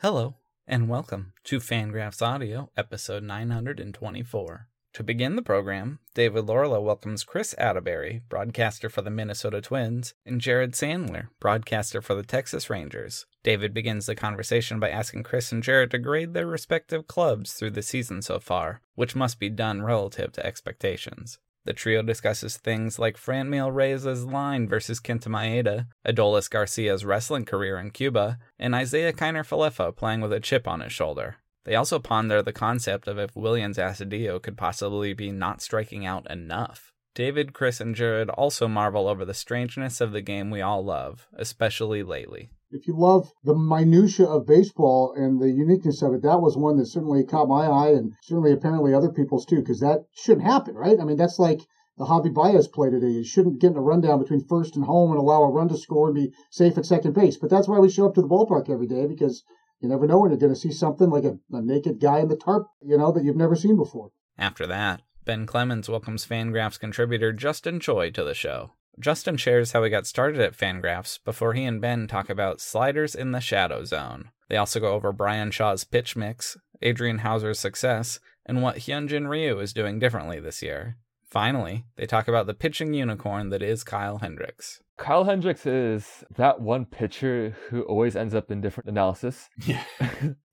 Hello, and welcome to Fangraphs Audio, episode 924. To begin the program, David Laurila welcomes Chris Atterbury, broadcaster for the Minnesota Twins, and Jared Sandler, broadcaster for the Texas Rangers. David begins the conversation by asking Chris and Jared to grade their respective clubs through the season so far, which must be done relative to expectations. The trio discusses things like Franmil Reyes' line versus Kenta Maeda, Adolis Garcia's wrestling career in Cuba, and Isiah Kiner Falefa playing with a chip on his shoulder. They also ponder the concept of if Williams Astudillo could possibly be not striking out enough. David, Chris, and Jared also marvel over the strangeness of the game we all love, especially lately if you love the minutia of baseball and the uniqueness of it, that was one that certainly caught my eye and certainly apparently other people's too, because that shouldn't happen, right? I mean, that's like the Javi Baez play today. You shouldn't get in a rundown between first and home and allow a run to score and be safe at second base. But that's why we show up to the ballpark every day because you never know when you're going to see something like a, a naked guy in the tarp, you know, that you've never seen before. After that, Ben Clemens welcomes Fangraphs contributor Justin Choi to the show. Justin shares how he got started at Fangraphs before he and Ben talk about sliders in the shadow zone. They also go over Bryan Shaw's pitch mix, Adrian Houser's success, and what Hyunjin Ryu is doing differently this year. Finally, they talk about the pitching unicorn that is Kyle Hendricks. Kyle Hendricks is that one pitcher who always ends up in different analysis. Yeah.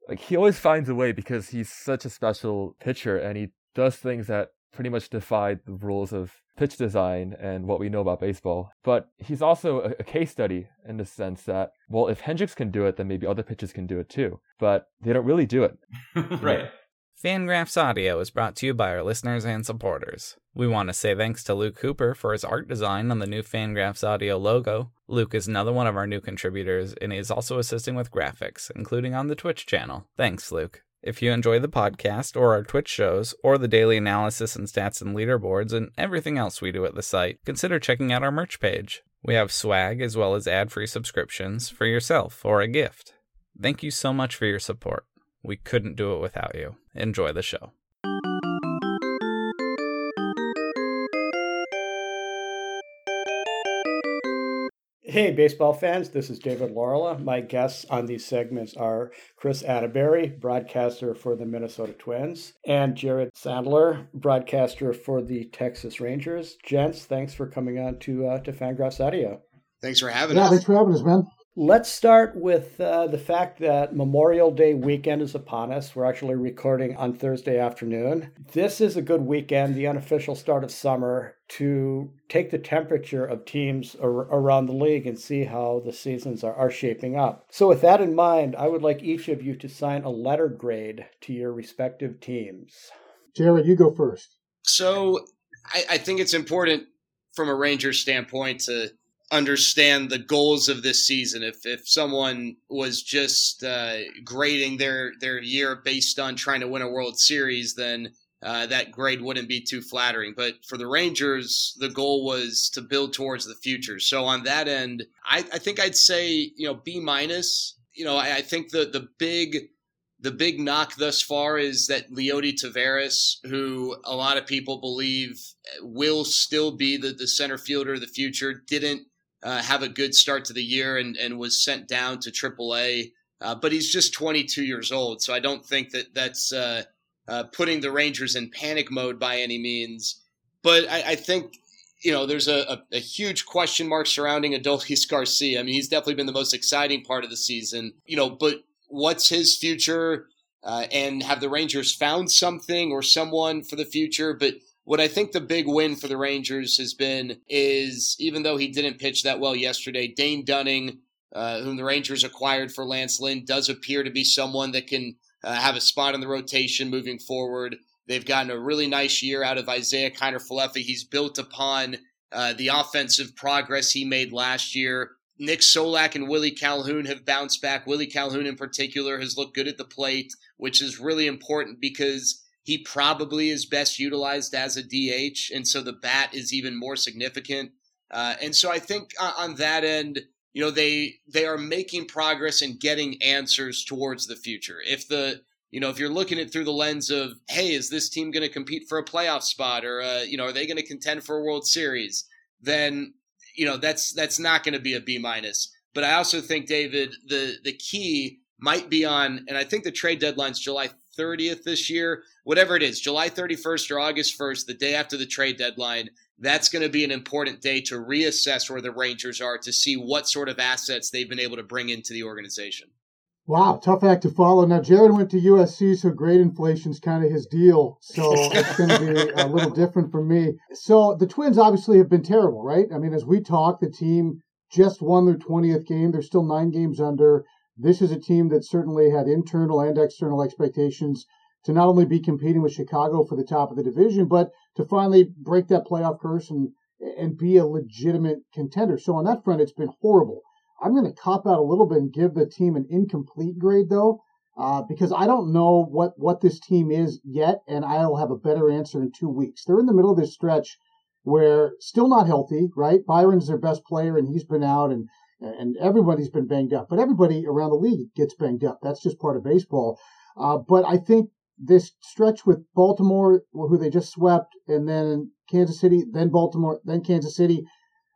like he always finds a way because he's such a special pitcher and he does things that pretty much defy the rules of pitch design and what we know about baseball. But he's also a, a, case study in the sense that, well, if Hendricks can do it, then maybe other pitchers can do it too. But they don't really do it. right. Fangraphs Audio is brought to you by our listeners and supporters. We want to say thanks to Luke Cooper for his art design on the new Fangraphs Audio logo. Luke is another one of our new contributors and he is also assisting with graphics, including on the Twitch channel. Thanks, Luke. If you enjoy the podcast or our Twitch shows or the daily analysis and stats and leaderboards and everything else we do at the site, consider checking out our merch page. We have swag as well as ad free subscriptions for yourself or a gift. Thank you so much for your support. We couldn't do it without you. Enjoy the show. Hey, baseball fans, this is David Laurila. My guests on these segments are Chris Atterbury, broadcaster for the Minnesota Twins, and Jared Sandler, broadcaster for the Texas Rangers. Gents, thanks for coming on to uh, to Fangraphs Audio. Thanks for having yeah, us. Yeah, thanks for having us, man. Let's start with uh, the fact that Memorial Day weekend is upon us. We're actually recording on Thursday afternoon. This is a good weekend, the unofficial start of summer, to take the temperature of teams ar- around the league and see how the seasons are, are shaping up. So, with that in mind, I would like each of you to sign a letter grade to your respective teams. Jared, you go first. So, I, I think it's important from a Rangers standpoint to understand the goals of this season. If if someone was just uh, grading their their year based on trying to win a World Series, then uh, that grade wouldn't be too flattering. But for the Rangers, the goal was to build towards the future. So on that end, I, I think I'd say you know B minus. You know, I, I think the the big the big knock thus far is that Leody Taveras, who a lot of people believe will still be the, the center fielder of the future, didn't uh, have a good start to the year and, and was sent down to AAA. Uh, but he's just 22 years old, so I don't think that that's uh, uh, putting the Rangers in panic mode by any means. But I, I think you know there's a, a, a, huge question mark surrounding Adolis Garcia. I mean, he's definitely been the most exciting part of the season. You know, but what's his future? Uh, and have the Rangers found something or someone for the future? But what I think the big win for the Rangers has been is even though he didn't pitch that well yesterday, Dane Dunning, uh, whom the Rangers acquired for Lance Lynn, does appear to be someone that can uh, have a spot in the rotation moving forward. They've gotten a really nice year out of Isiah Kiner Falefa. He's built upon uh, the offensive progress he made last year. Nick Solak and Willie Calhoun have bounced back. Willie Calhoun, in particular, has looked good at the plate, which is really important because he probably is best utilized as a DH, and so the bat is even more significant. Uh, and so I think on that end, you know, they they are making progress and getting answers towards the future. If the you know, if you're looking at through the lens of, hey, is this team going to compete for a playoff spot, or uh, you know, are they going to contend for a World Series? Then you know that's that's not going to be a B minus. But I also think, David, the the key might be on, and I think the trade deadline's July 30th this year, whatever it is, July 31st or August 1st, the day after the trade deadline. That's going to be an important day to reassess where the Rangers are to see what sort of assets they've been able to bring into the organization. Wow, tough act to follow. Now, Jared went to USC, so grade inflation's kind of his deal. So it's going to be a little different for me. So the Twins obviously have been terrible, right? I mean, as we talk, the team just won their 20th game. They're still nine games under. This is a team that certainly had internal and external expectations to not only be competing with Chicago for the top of the division, but to finally break that playoff curse and and be a legitimate contender. So on that front, it's been horrible. I'm going to cop out a little bit and give the team an incomplete grade though, uh, because I don't know what what this team is yet, and I'll have a better answer in two weeks. They're in the middle of this stretch where still not healthy, right? Byron's their best player, and he's been out, and and everybody's been banged up. But everybody around the league gets banged up. That's just part of baseball. Uh, but I think this stretch with Baltimore, who they just swept, and then Kansas City, then Baltimore, then Kansas City.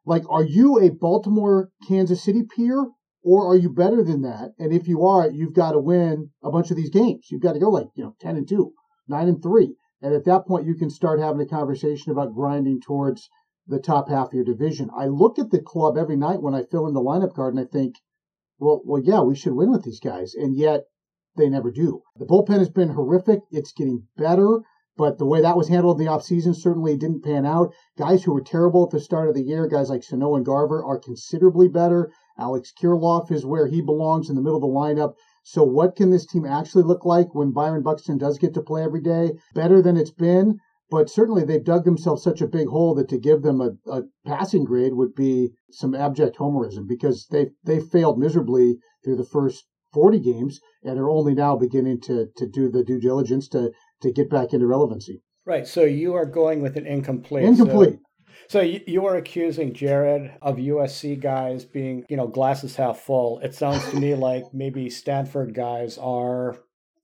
Like, are you a Baltimore Kansas City peer, or are you better than that? And if you are, you've got to win a bunch of these games. You've got to go like you know ten and two, nine and three, and at that point you can start having a conversation about grinding towards the top half of your division. I look at the club every night when I fill in the lineup card and I think, well, well, yeah, we should win with these guys, and yet they never do. The bullpen has been horrific. It's getting better, but the way that was handled in the offseason certainly didn't pan out. Guys who were terrible at the start of the year, guys like Sano and Garver, are considerably better. Alex Kirilloff is where he belongs in the middle of the lineup. So, what can this team actually look like when Byron Buxton does get to play every day? Better than it's been, but certainly they've dug themselves such a big hole that to give them a, a passing grade would be some abject homerism because they they failed miserably through the first 40 games and are only now beginning to to do the due diligence to to get back into relevancy. Right. So you are going with an incomplete. Incomplete. So, so you, you are accusing Jared of USC guys being, you know, glasses half full. It sounds to me like maybe Stanford guys are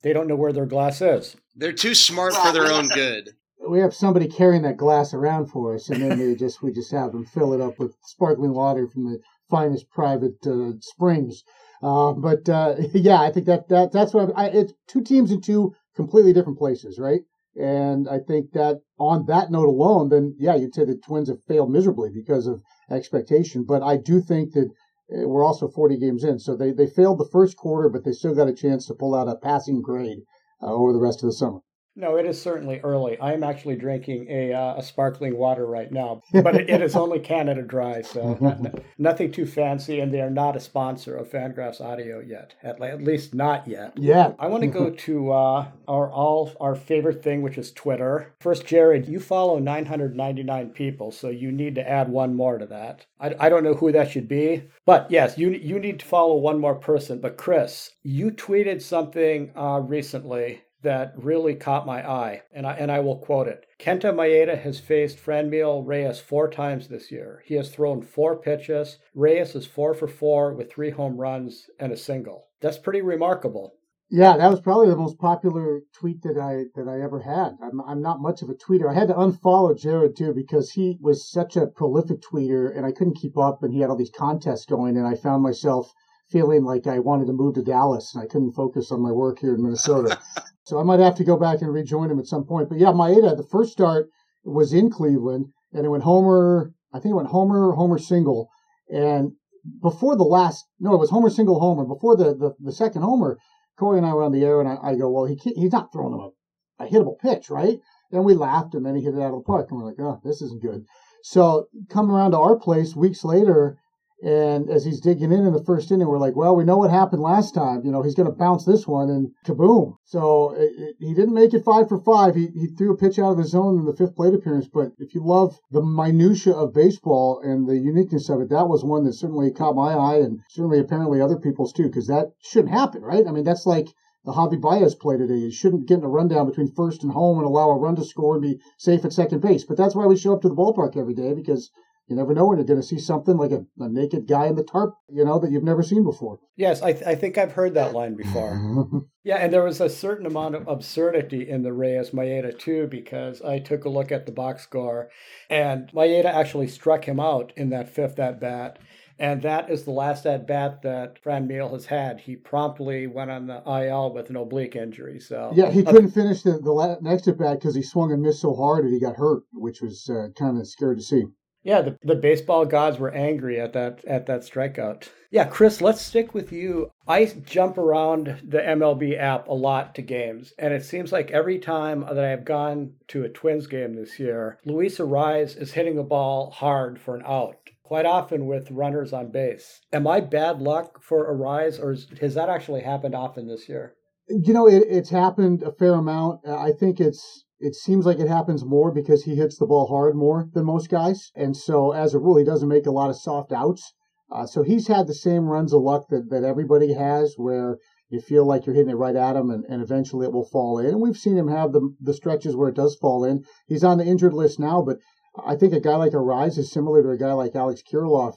they don't know where their glass is. They're too smart for their own good. We have somebody carrying that glass around for us, and then they just we just have them fill it up with sparkling water from the finest private uh, springs. Uh, but uh, yeah, I think that, that that's what I, it's two teams in two completely different places, right? And I think that on that note alone, then yeah, you'd say the Twins have failed miserably because of expectation. But I do think that uh, we're also 40 games in, so they they failed the first quarter, but they still got a chance to pull out a passing grade uh, over the rest of the summer. No, it is certainly early. I am actually drinking a, uh, a sparkling water right now, but it, it is only Canada Dry, so not, nothing too fancy. And they are not a sponsor of Fangraphs Audio yet, at, at least not yet. Yeah. I want to go to uh, our all our favorite thing, which is Twitter. First, Jared, you follow 999 people, so you need to add one more to that. I, I don't know who that should be, but yes, you you need to follow one more person. But Chris, you tweeted something uh, recently that really caught my eye, and I, and I will quote it. Kenta Maeda has faced Franmil Reyes four times this year. He has thrown four pitches. Reyes is four for four with three home runs and a single. That's pretty remarkable. Yeah, that was probably the most popular tweet that I that I ever had. I'm, I'm not much of a tweeter. I had to unfollow Jared too because he was such a prolific tweeter, and I couldn't keep up. And he had all these contests going, and I found myself feeling like I wanted to move to Dallas, and I couldn't focus on my work here in Minnesota. So I might have to go back and rejoin him at some point. But yeah, Maeda, the first start was in Cleveland, and it went Homer. I think it went Homer, Homer single, and before the last, no, it was Homer single Homer. Before the the, the second Homer, Cory and I were on the air, and I, I go, well, he he's not throwing him a, a hittable pitch, right? And we laughed, and then he hit it out of the park, and we're like, oh, this isn't good. So come around to our place weeks later, and as he's digging in in the first inning, we're like, well, we know what happened last time. You know, he's going to bounce this one, and kaboom. So it, it, he didn't make it five for five. He, he threw a pitch out of the zone in the fifth plate appearance. But if you love the minutia of baseball and the uniqueness of it, that was one that certainly caught my eye, and certainly apparently other people's too, because that shouldn't happen, right? I mean, that's like the Javi Baez play today. You shouldn't get in a rundown between first and home and allow a run to score and be safe at second base. But that's why we show up to the ballpark every day because you never know when you're going to see something like a, a, naked guy in the tarp, you know, that you've never seen before. Yes, I, th- I think I've heard that line before. yeah, and there was a certain amount of absurdity in the Reyes Maeda too, because I took a look at the box score, and Maeda actually struck him out in that fifth at bat. And that is the last at bat that Fran Franmil has had. He promptly went on the IL with an oblique injury. So yeah, he couldn't finish the, the next at bat because he swung and missed so hard that he got hurt, which was uh, kind of scary to see. Yeah, the, the baseball gods were angry at that at that strikeout. Yeah, Chris, let's stick with you. I jump around the MLB app a lot to games, and it seems like every time that I've gone to a Twins game this year, Luis Arraez is hitting a ball hard for an out, quite often with runners on base. Am I bad luck for Arraez, or is, has that actually happened often this year? You know, it, it's happened a fair amount. I think it's it seems like it happens more because he hits the ball hard more than most guys. And so, as a rule, he doesn't make a lot of soft outs. Uh, so he's had the same runs of luck that, that everybody has, where you feel like you're hitting it right at him and, and eventually it will fall in. And we've seen him have the, the stretches where it does fall in. He's on the injured list now, but I think a guy like Arraez is similar to a guy like Alex Kirilloff.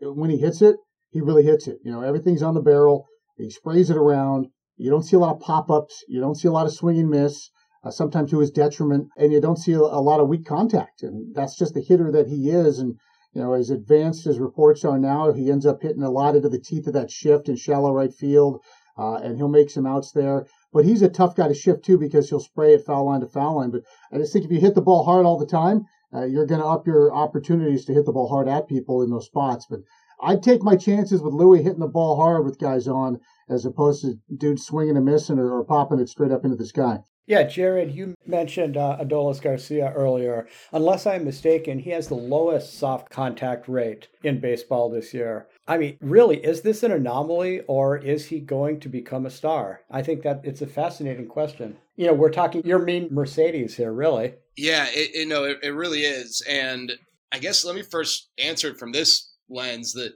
When he hits it, he really hits it. You know, everything's on the barrel. He sprays it around. You don't see a lot of pop ups. You don't see a lot of swing and miss uh, sometimes to his detriment, and you don't see a, lot of weak contact. And that's just the hitter that he is. And, you know, as advanced as reports are now, he ends up hitting a lot into the teeth of that shift in shallow right field, uh, and he'll make some outs there. But he's a tough guy to shift too because he'll spray it foul line to foul line. But I just think if you hit the ball hard all the time, uh, you're going to up your opportunities to hit the ball hard at people in those spots. But I'd take my chances with Louis hitting the ball hard with guys on as opposed to dudes swinging and missing or, or popping it straight up into the sky. Yeah, Jared, you mentioned uh, Adolis Garcia earlier. Unless I'm mistaken, he has the lowest soft contact rate in baseball this year. I mean, really, is this an anomaly or is he going to become a star? I think that it's a fascinating question. You know, we're talking Yermin Mercedes here, really. Yeah, it, it, no, it, it really is. And I guess let me first answer it from this lens that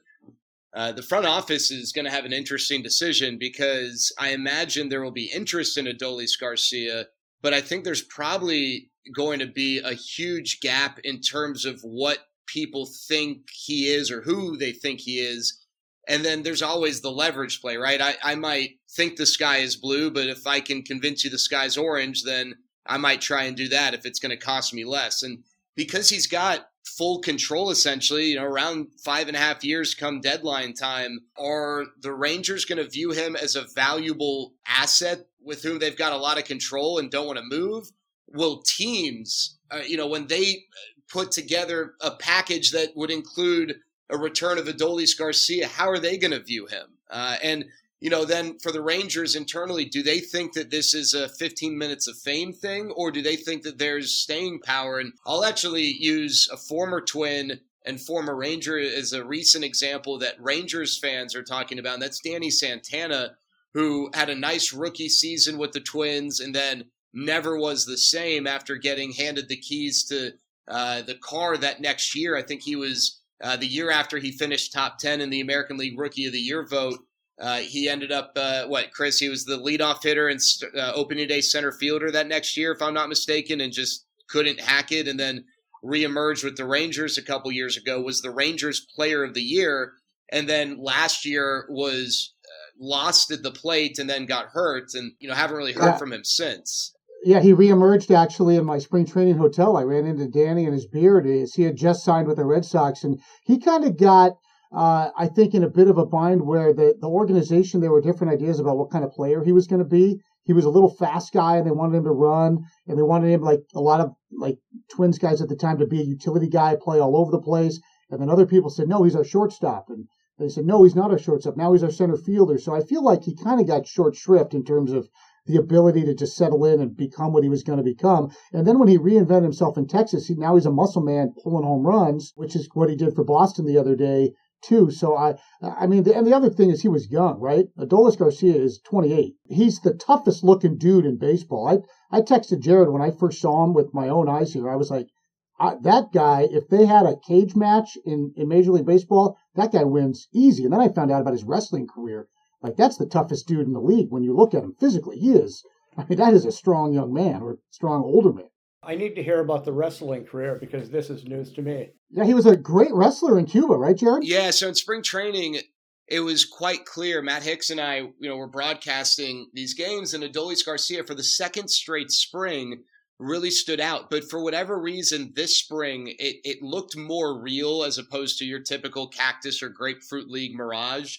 uh, the front office is going to have an interesting decision because I imagine there will be interest in Adolis Garcia, but I think there's probably going to be a huge gap in terms of what people think he is or who they think he is. And then there's always the leverage play, right? I, I might think the sky is blue, but if I can convince you the sky's orange, then I might try and do that if it's going to cost me less. And because he's got full control essentially, you know, around five and a half years come deadline time, are the Rangers going to view him as a valuable asset with whom they've got a lot of control and don't want to move? Will teams, uh, you know, when they put together a package that would include a return of Adolis Garcia, how are they going to view him? Uh, and you know, then for the Rangers internally, do they think that this is a 15 minutes of fame thing, or do they think that there's staying power? And I'll actually use a former twin and former Ranger as a recent example that Rangers fans are talking about, and that's Danny Santana, who had a nice rookie season with the Twins and then never was the same after getting handed the keys to uh, the car that next year. I think he was uh, the year after he finished top 10 in the American League Rookie of the Year vote. Uh, he ended up uh, what Chris? He was the leadoff hitter and uh, opening day center fielder that next year, if I'm not mistaken, and just couldn't hack it. And then reemerged with the Rangers a couple years ago. Was the Rangers Player of the Year, and then last year was uh, lost at the plate and then got hurt, and you know haven't really heard yeah. from him since. Yeah, he reemerged actually in my spring training hotel. I ran into Danny and his beard. Is he had just signed with the Red Sox, and he kind of got uh, I think in a bit of a bind where the, the organization, there were different ideas about what kind of player he was going to be. He was a little fast guy and they wanted him to run and they wanted him like a lot of like twins guys at the time to be a utility guy, play all over the place. And then other people said, no, he's our shortstop. And they said, no, he's not our shortstop. Now he's our center fielder. So I feel like he kind of got short shrift in terms of the ability to just settle in and become what he was going to become. And then when he reinvented himself in Texas, he, now he's a muscle man pulling home runs, which is what he did for Boston the other day too. So I, I mean, the, and the other thing is he was young, right? Adolis Garcia is 28. He's the toughest looking dude in baseball. I, I texted Jared when I first saw him with my own eyes here. I was like, I, that guy, if they had a cage match in, in Major League Baseball, that guy wins easy. And then I found out about his wrestling career. Like that's the toughest dude in the league when you look at him physically. He is. I mean, that is a strong young man or strong older man. I need to hear about the wrestling career because this is news to me. Yeah, he was a great wrestler in Cuba, right, Jared? Yeah, so in spring training, it was quite clear. Matt Hicks and I, you know, were broadcasting these games, and Adolis Garcia for the second straight spring really stood out. But for whatever reason, this spring, it, it looked more real as opposed to your typical cactus or grapefruit league mirage.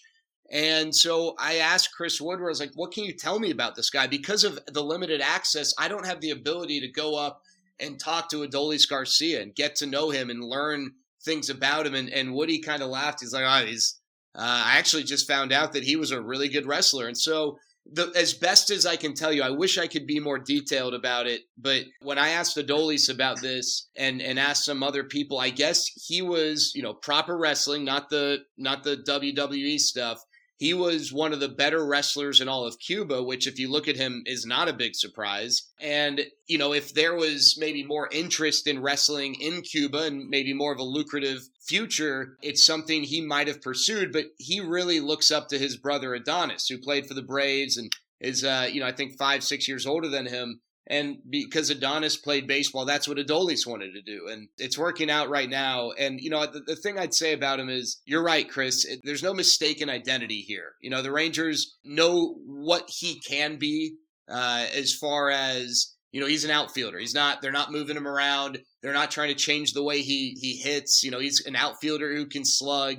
And so I asked Chris Woodward, I was like, what can you tell me about this guy? Because of the limited access, I don't have the ability to go up and talk to Adolis Garcia and get to know him and learn things about him. And, and Woody kind of laughed. He's like, oh, he's, uh, I actually just found out that he was a really good wrestler. And so the, as best as I can tell you, I wish I could be more detailed about it. But when I asked Adolis about this and and asked some other people, I guess he was, you know, proper wrestling, not the not the WWE stuff he was one of the better wrestlers in all of Cuba, which, if you look at him, is not a big surprise. And, you know, if there was maybe more interest in wrestling in Cuba and maybe more of a lucrative future, it's something he might have pursued. But he really looks up to his brother Adonis, who played for the Braves and is, uh, you know, I think five, six years older than him. And because Adonis played baseball, that's what Adolis wanted to do. And it's working out right now. And, you know, the, the thing I'd say about him is you're right, Chris. It, there's no mistaken identity here. You know, the Rangers know what he can be uh, as far as, you know, he's an outfielder. He's not, they're not moving him around. They're not trying to change the way he, he hits. You know, he's an outfielder who can slug.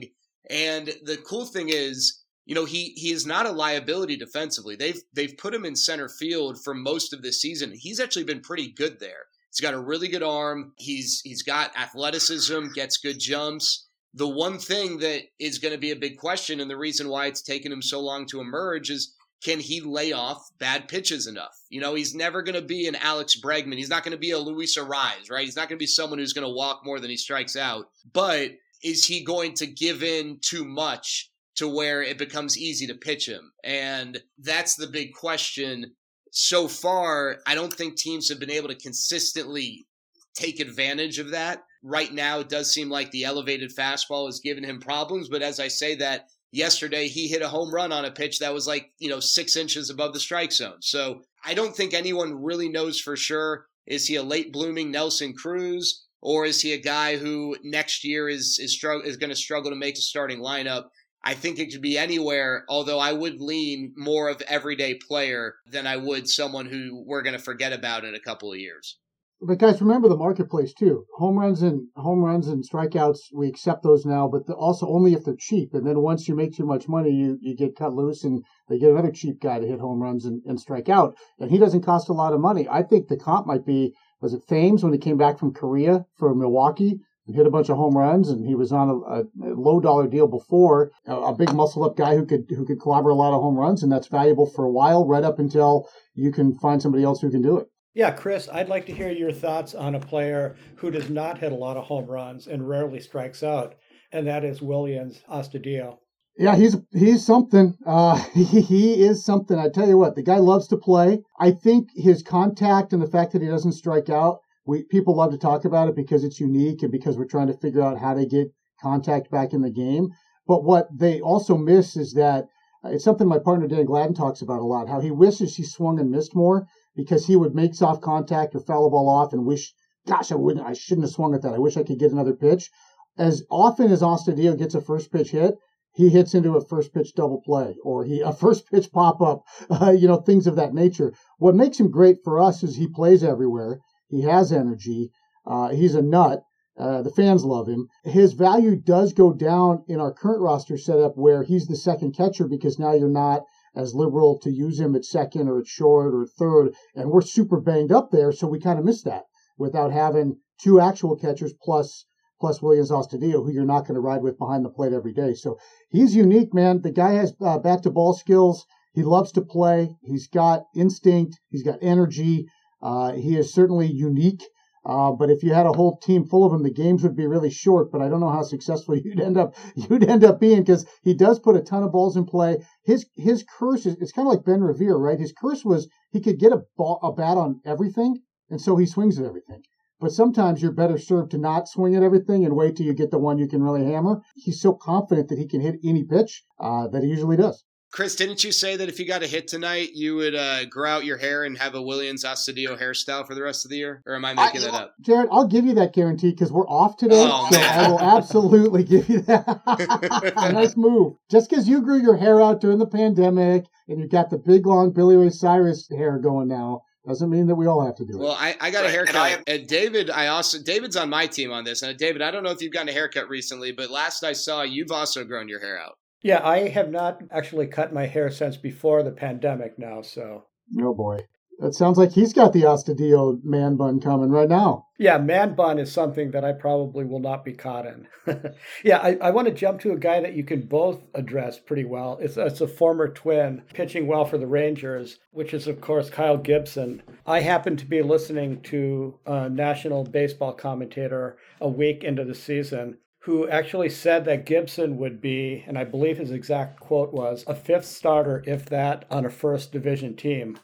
And the cool thing is, you know he he is not a liability defensively. They've they've put him in center field for most of this season. He's actually been pretty good there. He's got a really good arm. He's he's got athleticism, gets good jumps. The one thing that is going to be a big question and the reason why it's taken him so long to emerge is can he lay off bad pitches enough? You know, he's never going to be an Alex Bregman. He's not going to be a Luis Arraez, right? He's not going to be someone who's going to walk more than he strikes out. But is he going to give in too much to where it becomes easy to pitch him. And that's the big question. So far, I don't think teams have been able to consistently take advantage of that. Right now, it does seem like the elevated fastball is giving him problems. But as I say that, yesterday he hit a home run on a pitch that was like, you know, six inches above the strike zone. So I don't think anyone really knows for sure. Is he a late blooming Nelson Cruz? Or is he a guy who next year is is, strugg- is going to struggle to make a starting lineup? I think it could be anywhere, although I would lean more of everyday player than I would someone who we're going to forget about in a couple of years. But guys, remember the marketplace too. Home runs and home runs and strikeouts, we accept those now, but also only if they're cheap. And then once you make too much money, you, you get cut loose and they get another cheap guy to hit home runs and, and strike out. And he doesn't cost a lot of money. I think the comp might be, was it Thames when he came back from Korea for Milwaukee? Hit a bunch of home runs, and he was on a, a low dollar deal before. A, a, big muscle up guy who could who could clobber a lot of home runs, and that's valuable for a while, right up until you can find somebody else who can do it. Yeah, Chris, I'd like to hear your thoughts on a player who does not hit a lot of home runs and rarely strikes out, and that is Williams Astudillo. Yeah, he's he's something. Uh, he, he is something. I tell you what, the guy loves to play. I think his contact and the fact that he doesn't strike out we people love to talk about it because it's unique and because we're trying to figure out how to get contact back in the game. But what they also miss is that uh, it's something my partner Dan Gladden talks about a lot. How he wishes he swung and missed more because he would make soft contact or foul ball off and wish, gosh, I wouldn't, I shouldn't have swung at that. I wish I could get another pitch. As often as Astudillo gets a first pitch hit, he hits into a first pitch double play or he a first pitch pop up, uh, you know, things of that nature. What makes him great for us is he plays everywhere. He has energy. Uh, he's a nut. Uh, the fans love him. His value does go down in our current roster setup where he's the second catcher because now you're not as liberal to use him at second or at short or third. And we're super banged up there. So we kind of miss that without having two actual catchers plus plus Williams Astudillo, who you're not going to ride with behind the plate every day. So he's unique, man. The guy has uh, back to ball skills. He loves to play. He's got instinct. He's got energy. Uh, he is certainly unique. Uh, but if you had a whole team full of him, the games would be really short. But I don't know how successful you'd end up you'd end up being because he does put a ton of balls in play. His his curse is it's kind of like Ben Revere, right? His curse was he could get a ball, a bat on everything, and so he swings at everything. But sometimes you're better served to not swing at everything and wait till you get the one you can really hammer. He's so confident that he can hit any pitch uh, that he usually does. Chris, didn't you say that if you got a hit tonight, you would uh, grow out your hair and have a Williams Astudillo hairstyle for the rest of the year? Or am I making I, that up? Jared, I'll give you that guarantee because we're off today. Oh, so I will absolutely give you that. nice move. Just because you grew your hair out during the pandemic and you got the big long Billy Ray Cyrus hair going now, Doesn't mean that we all have to do well, it. Well, I, I got right. a haircut. And, I, and, David, I also David's on my team on this. And David, I don't know if you've gotten a haircut recently, but last I saw, you've also grown your hair out. Yeah, I have not actually cut my hair since before the pandemic now, so. Oh boy. That sounds like he's got the Astudillo man bun coming right now. Yeah, man bun is something that I probably will not be caught in. yeah, I, I want to jump to a guy that you can both address pretty well. It's, it's a former twin pitching well for the Rangers, which is, of course, Kyle Gibson. I happened to be listening to a national baseball commentator a week into the season who actually said that Gibson would be, and I believe his exact quote was, a fifth starter, if that, on a first division team.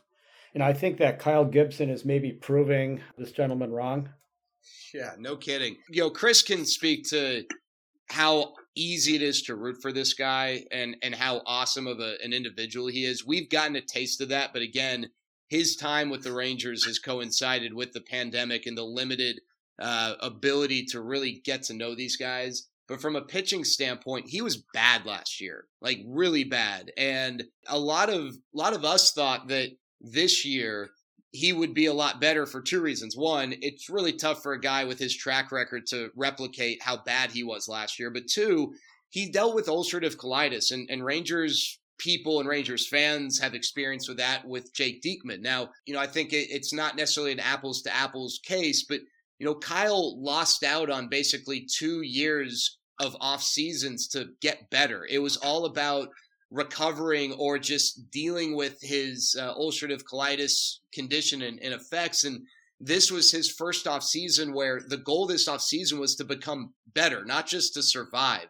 And I think that Kyle Gibson is maybe proving this gentleman wrong. Yeah, no kidding. Yo, Chris can speak to how easy it is to root for this guy and and how awesome of a, an individual he is. We've gotten a taste of that, but again, his time with the Rangers has coincided with the pandemic and the limited uh, ability to really get to know these guys. But from a pitching standpoint, he was bad last year, like really bad. And a lot of a lot of us thought that this year he would be a lot better for two reasons. One, it's really tough for a guy with his track record to replicate how bad he was last year. But two, he dealt with ulcerative colitis, and, and Rangers people and Rangers fans have experience with that with Jake Diekman. Now, you know, I think it, it's not necessarily an apples to apples case, but you know, Kyle lost out on basically two years of off seasons to get better. It was all about recovering or just dealing with his uh, ulcerative colitis condition and, and, effects. And this was his first off season where the goal this off season was to become better, not just to survive.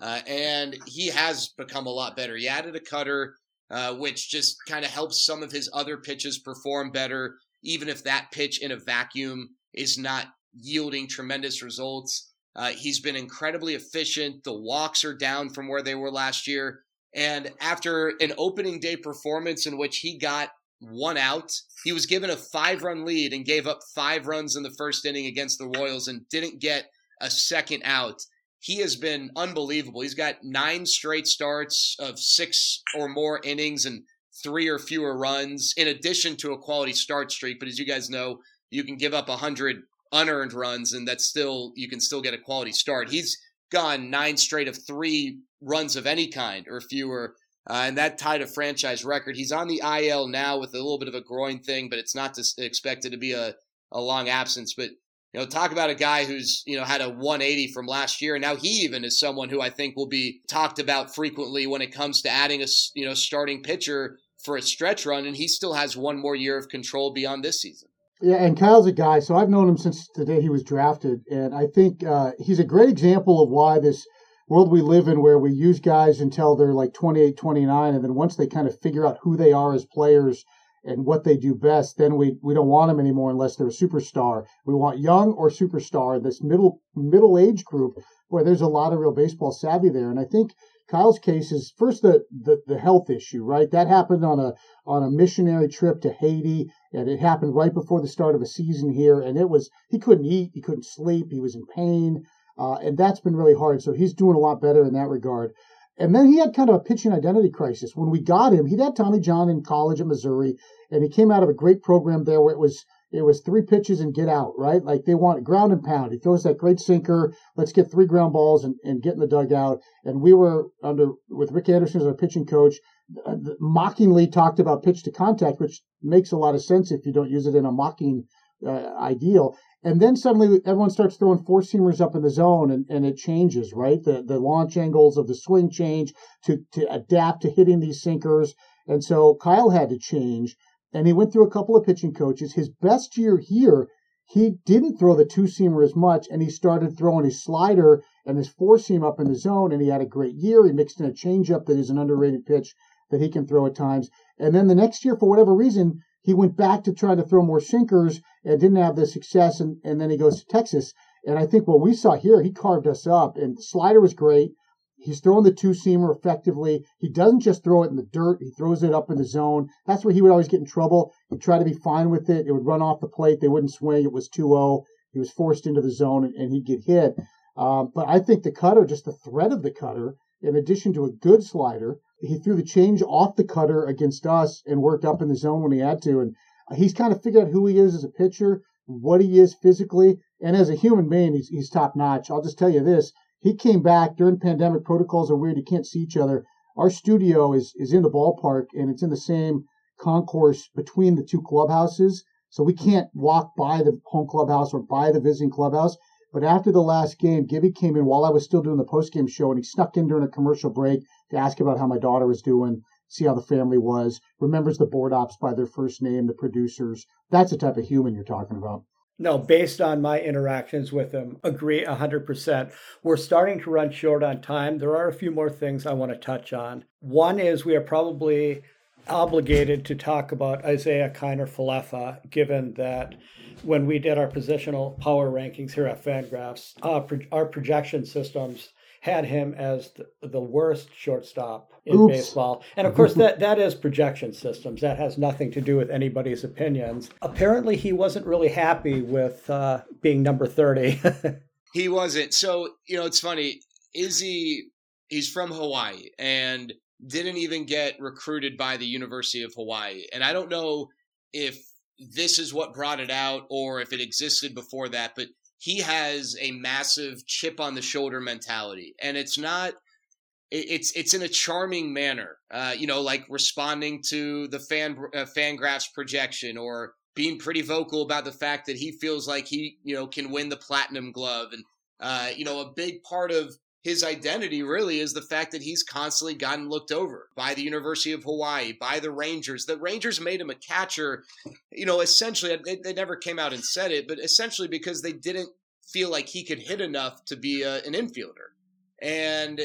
Uh, and he has become a lot better. He added a cutter, uh, which just kind of helps some of his other pitches perform better, even if that pitch in a vacuum is not yielding tremendous results. Uh, he's been incredibly efficient. The walks are down from where they were last year. And after an opening day performance in which he got one out, he was given a five run lead and gave up five runs in the first inning against the Royals and didn't get a second out. He has been unbelievable. He's got nine straight starts of six or more innings and three or fewer runs, in addition to a quality start streak. But as you guys know, you can give up 100 unearned runs and that's still, you can still get a quality start. He's gone nine straight of three runs of any kind or fewer. Uh, and that tied a franchise record. He's on the IL now with a little bit of a groin thing, but it's not to, expected to be a, a long absence. But you know, talk about a guy who's you know had a 180 from last year, and now he even is someone who I think will be talked about frequently when it comes to adding a you know starting pitcher for a stretch run, and he still has one more year of control beyond this season. Yeah, and Kyle's a guy, so I've known him since the day he was drafted, and I think uh, he's a great example of why this world we live in, where we use guys until they're like 28, 29, and then once they kind of figure out who they are as players and what they do best, then we, we don't want them anymore unless they're a superstar. We want young or superstar. This middle middle age group, where there's a lot of real baseball savvy there, and I think Kyle's case is first the, the, the health issue, right? That happened on a on a missionary trip to Haiti, and it happened right before the start of a season here. And it was he couldn't eat, he couldn't sleep, he was in pain, uh, and that's been really hard. So he's doing a lot better in that regard. And then he had kind of a pitching identity crisis. When we got him, he'd had Tommy John in college at Missouri, and he came out of a great program there where it was it was three pitches and get out, right? Like they want ground and pound. He throws that great sinker. Let's get three ground balls and, and get in the dugout. And we were under with Rick Anderson as our pitching coach, mockingly talked about pitch to contact, which makes a lot of sense if you don't use it in a mocking uh, ideal. And then suddenly everyone starts throwing four seamers up in the zone and, and it changes, right? The the launch angles of the swing change to, to adapt to hitting these sinkers. And so Kyle had to change and he went through a couple of pitching coaches. His best year here, he didn't throw the two seamer as much, and he started throwing his slider and his four seam up in the zone, and he had a great year. He mixed in a changeup that is an underrated pitch that he can throw at times. And then the next year, for whatever reason, he went back to trying to throw more sinkers and didn't have the success, and, and then he goes to Texas. And I think what we saw here, he carved us up, and slider was great. He's throwing the two seamer effectively. He doesn't just throw it in the dirt, he throws it up in the zone. That's where he would always get in trouble. He'd try to be fine with it. It would run off the plate. They wouldn't swing. It was 2 0. He was forced into the zone and, and he'd get hit. Um, but I think the cutter, just the threat of the cutter, in addition to a good slider, he threw the change off the cutter against us and worked up in the zone when he had to. And He's kind of figured out who he is as a pitcher, what he is physically, and as a human being, he's, he's top notch. I'll just tell you this. He came back during pandemic. Protocols are weird. You can't see each other. Our studio is, is in the ballpark and it's in the same concourse between the two clubhouses. So we can't walk by the home clubhouse or by the visiting clubhouse. But after the last game, Gibby came in while I was still doing the post game show and he snuck in during a commercial break to ask about how my daughter was doing, see how the family was, remembers the board ops by their first name, the producers. That's the type of human you're talking about. No, based on my interactions with him, agree 100%. We're starting to run short on time. There are a few more things I want to touch on. One is we are probably obligated to talk about Isiah Kiner Falefa, given that when we did our positional power rankings here at Fangraphs, uh, pro- our projection systems had him as the, the worst shortstop in Oops. baseball. And of course, that, that is projection systems. That has nothing to do with anybody's opinions. Apparently, he wasn't really happy with uh, being number 30. he wasn't. So, you know, it's funny. Izzy, he's from Hawaii and didn't even get recruited by the University of Hawaii. And I don't know if this is what brought it out or if it existed before that, but he has a massive chip on the shoulder mentality. And it's not it's it's in a charming manner, uh, you know, like responding to the fan uh, Fangraphs projection or being pretty vocal about the fact that he feels like he you know can win the platinum glove and uh, you know a big part of his identity really is the fact that he's constantly gotten looked over by the University of Hawaii, by the Rangers. The Rangers made him a catcher, you know, essentially, they, they never came out and said it, but essentially because they didn't feel like he could hit enough to be a, an infielder. And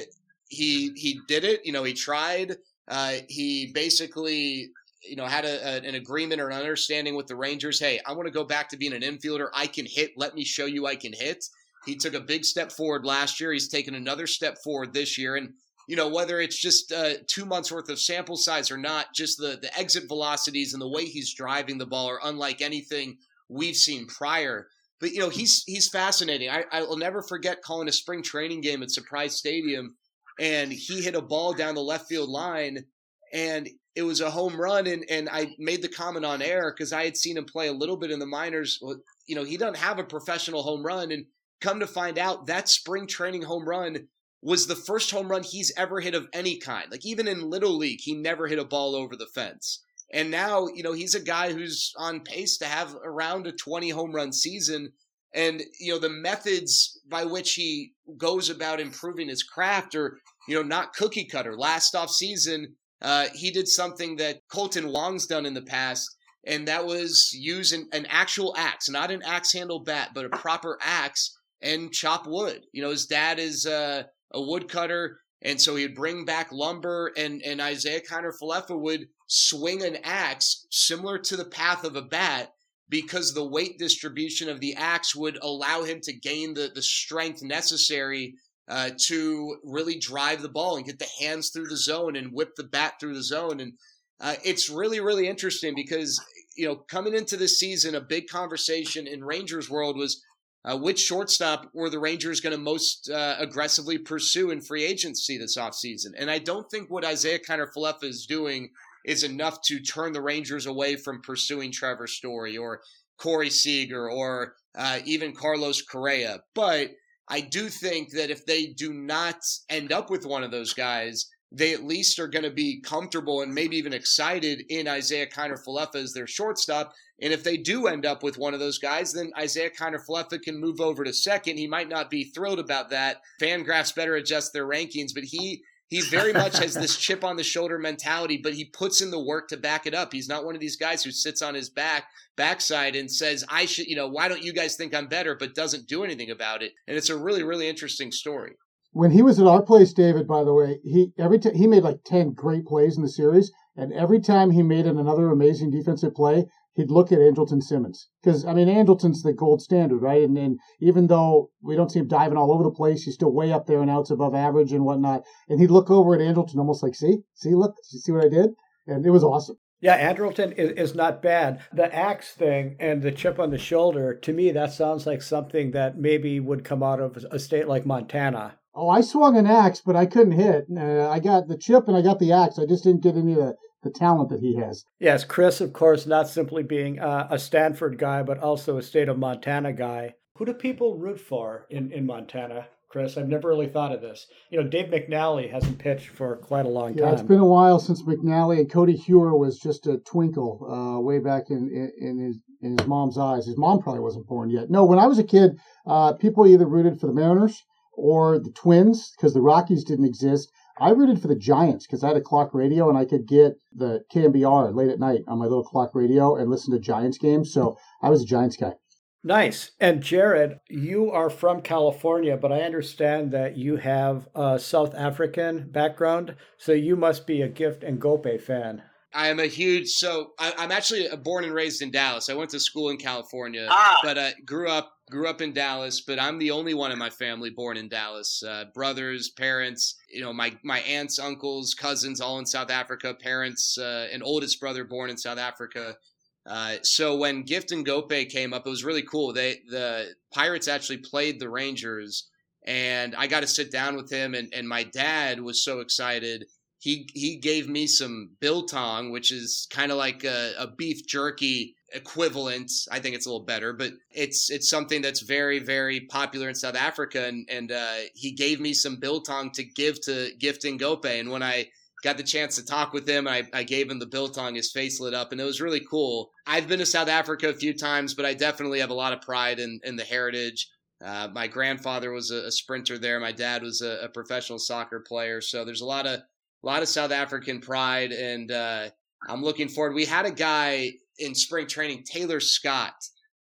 he he did it, you know, he tried. Uh, he basically you know had a, a, an agreement or an understanding with the Rangers. Hey, I want to go back to being an infielder. I can hit. Let me show you I can hit. He took a big step forward last year. He's taken another step forward this year. And, you know, whether it's just uh, two months worth of sample size or not, just the, the exit velocities and the way he's driving the ball are unlike anything we've seen prior. But, you know, he's he's fascinating. I, I will never forget calling a spring training game at Surprise Stadium, and he hit a ball down the left field line, and it was a home run. And, and I made the comment on air because I had seen him play a little bit in the minors. You know, he doesn't have a professional home run. And Come to find out, that spring training home run was the first home run he's ever hit of any kind. Like even in Little League, he never hit a ball over the fence. And now, you know, he's a guy who's on pace to have around a 20 home run season. And, you know, the methods by which he goes about improving his craft are, you know, not cookie cutter. Last off season, uh, he did something that Kolten Wong's done in the past, and that was use an, an actual axe, not an axe handle bat, but a proper axe and chop wood. You know, his dad is uh, a woodcutter, and so he'd bring back lumber, and and Isiah Kiner Falefa would swing an axe similar to the path of a bat because the weight distribution of the axe would allow him to gain the the strength necessary uh, to really drive the ball and get the hands through the zone and whip the bat through the zone. And uh, it's really, really interesting because, you know, coming into this season, a big conversation in Rangers world was uh, which shortstop were the Rangers going to most uh, aggressively pursue in free agency this offseason? And I don't think what Isiah Kiner Falefa is doing is enough to turn the Rangers away from pursuing Trevor Story or Corey Seager or uh, even Carlos Correa. But I do think that if they do not end up with one of those guys, they at least are going to be comfortable and maybe even excited in Isiah Kiner Falefa as their shortstop. And if they do end up with one of those guys, then Isiah Kiner Falefa can move over to second. He might not be thrilled about that. Fangraphs better adjust their rankings, but he he very much has this chip on the shoulder mentality, but he puts in the work to back it up. He's not one of these guys who sits on his back backside and says, "I should, you know, why don't you guys think I'm better?" but doesn't do anything about it. And it's a really really interesting story when he was at our place, David, by the way, he every time he made like ten great plays in the series, and every time he made another amazing defensive play, he'd look at Andrelton Simmons because I mean Andrelton's the gold standard, right? And then even though we don't see him diving all over the place, he's still way up there and outs above average and whatnot. And he'd look over at Andrelton almost like, "See, see, look, see what I did?" And it was awesome. Yeah, Andrelton is, is not bad. The axe thing and the chip on the shoulder, to me, that sounds like something that maybe would come out of a state like Montana Oh, I swung an axe, but I couldn't hit. Uh, I got the chip and I got the axe. I just didn't get any of the, the talent that he has. Yes, Chris, of course, not simply being uh, a Stanford guy, but also a state of Montana guy. Who do people root for in, in Montana? Chris. I've never really thought of this. You know, Dave McNally hasn't pitched for quite a long yeah, time. it's been a while since McNally and Cody Heuer was just a twinkle uh, way back in, in, in, his in his mom's eyes. His mom probably wasn't born yet. No, when I was a kid, uh, people either rooted for the Mariners or the Twins because the Rockies didn't exist. I rooted for the Giants because I had a clock radio and I could get the KNBR late at night on my little clock radio and listen to Giants games. So I was a Giants guy. Nice. And Jared, you are from California, but I understand that you have a South African background, so you must be a Gift Ngoepe fan. I am a huge so I, am actually born and raised in Dallas. I went to school in California, ah. but uh, grew up grew up in Dallas. But I'm the only one in my family born in Dallas. Uh, brothers, parents, you know, my my aunts, uncles, cousins, all in South Africa. Parents, uh, an oldest brother born in South Africa. Uh, so when Gift Ngoepe came up, it was really cool. They the Pirates actually played the Rangers, and I got to sit down with him. And, and my dad was so excited. He he gave me some biltong, which is kind of like a, a beef jerky equivalent. I think it's a little better, but it's it's something that's very very popular in South Africa. And and uh, he gave me some biltong to give to Gift Ngoepe. And when I got the chance to talk with him. I, I gave him the biltong. His face lit up, and it was really cool. I've been to South Africa a few times, but I definitely have a lot of pride in, in the heritage. Uh, my grandfather was a, a, sprinter there. My dad was a, a, professional soccer player. So there's a lot of a lot of South African pride, and uh, I'm looking forward. We had a guy in spring training, Taylor Scott,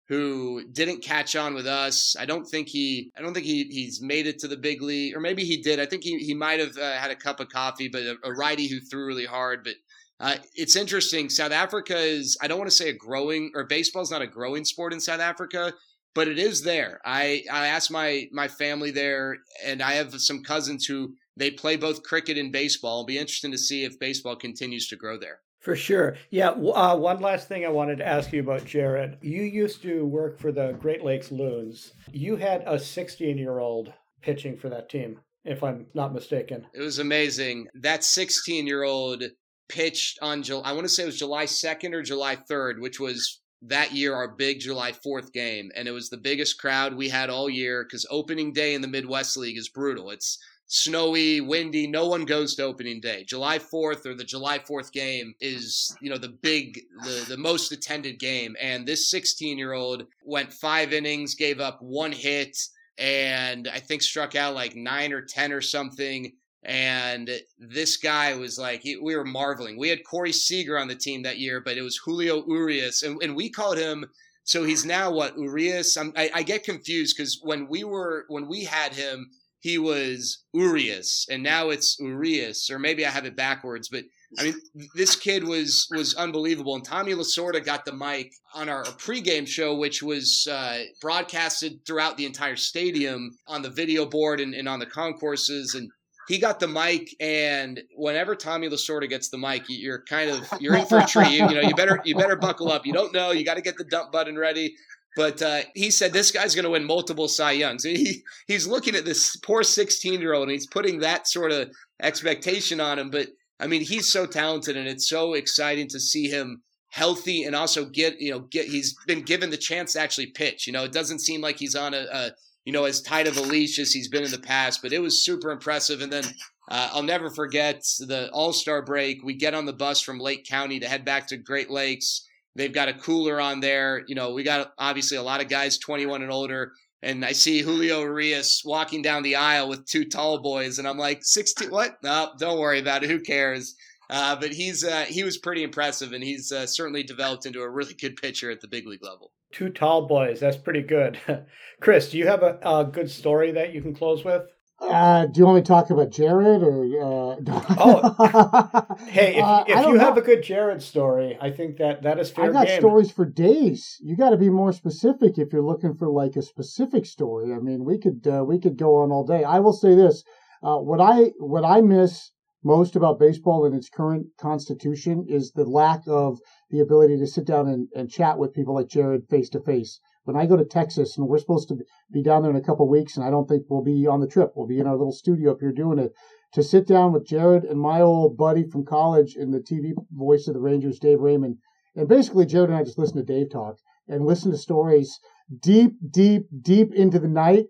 who didn't catch on with us. I don't think he, I don't think he, he's made it to the big league, or maybe he did. I think he, he might have uh, had a cup of coffee, but a, a righty who threw really hard. But uh, it's interesting. South Africa is, I don't want to say a growing, or baseball's not a growing sport in South Africa, but it is there. I, I asked my, my family there, and I have some cousins who they play both cricket and baseball. It'll be interesting to see if baseball continues to grow there. For sure. Yeah. Uh, one last thing I wanted to ask you about, Jared. You used to work for the Great Lakes Loons. You had a 16 year old pitching for that team, if I'm not mistaken. It was amazing. That 16 year old pitched on July, I want to say it was July 2nd or July 3rd, which was that year our big July 4th game. And it was the biggest crowd we had all year because opening day in the Midwest League is brutal. It's snowy, windy. No one goes to opening day. July 4th or the July 4th game is, you know, the big, the, the most attended game. And this 16 year old went five innings, gave up one hit, and I think struck out like nine or 10 or something. And this guy was like, we were marveling. We had Corey Seager on the team that year, but it was Julio Urias. And, and we called him so he's now what Urias. I, I get confused because when we were when we had him, he was Urias, and now it's Urias, or maybe I have it backwards. But I mean, this kid was was unbelievable. And Tommy Lasorda got the mic on our pregame show, which was uh, broadcasted throughout the entire stadium on the video board and, and on the concourses. And he got the mic, and whenever Tommy Lasorda gets the mic, you're kind of you're in for a treat. You, you know, you better you better buckle up. You don't know. You got to get the dump button ready. But uh, he said this guy's going to win multiple Cy Youngs. He he's looking at this poor 16 year old and he's putting that sort of expectation on him. But I mean, he's so talented and it's so exciting to see him healthy and also get you know get he's been given the chance to actually pitch. You know, it doesn't seem like he's on a, a you know as tight of a leash as he's been in the past, but it was super impressive. And then uh, I'll never forget the All Star break. We get on the bus from Lake County to head back to Great Lakes They've got a cooler on there. You know, we got obviously a lot of guys 21 and older. And I see Julio Urias walking down the aisle with two tall boys, and I'm like, 16, what? No, don't worry about it. Who cares? Uh, but he's uh, he was pretty impressive, and he's uh, certainly developed into a really good pitcher at the big league level. Two tall boys, that's pretty good. Chris, do you have a, a good story that you can close with? Uh, do you want me to talk about Jared or? Uh... oh, hey, if, uh, if you know. have a good Jared story, I think that that is fair. I got game. stories for days. You got to be more specific if you're looking for like a specific story. I mean, we could uh, we could go on all day. I will say this: uh, what I what I miss most about baseball in its current constitution is the lack of the ability to sit down and, and chat with people like Jared face to face when I go to Texas and we're supposed to be down there in a couple weeks, and I don't think we'll be on the trip. We'll be in our little studio up here doing it. to sit down with Jared and my old buddy from college and the TV voice of the Rangers, Dave Raymond. And basically, Jared and I just listen to Dave talk and listen to stories deep, deep, deep into the night.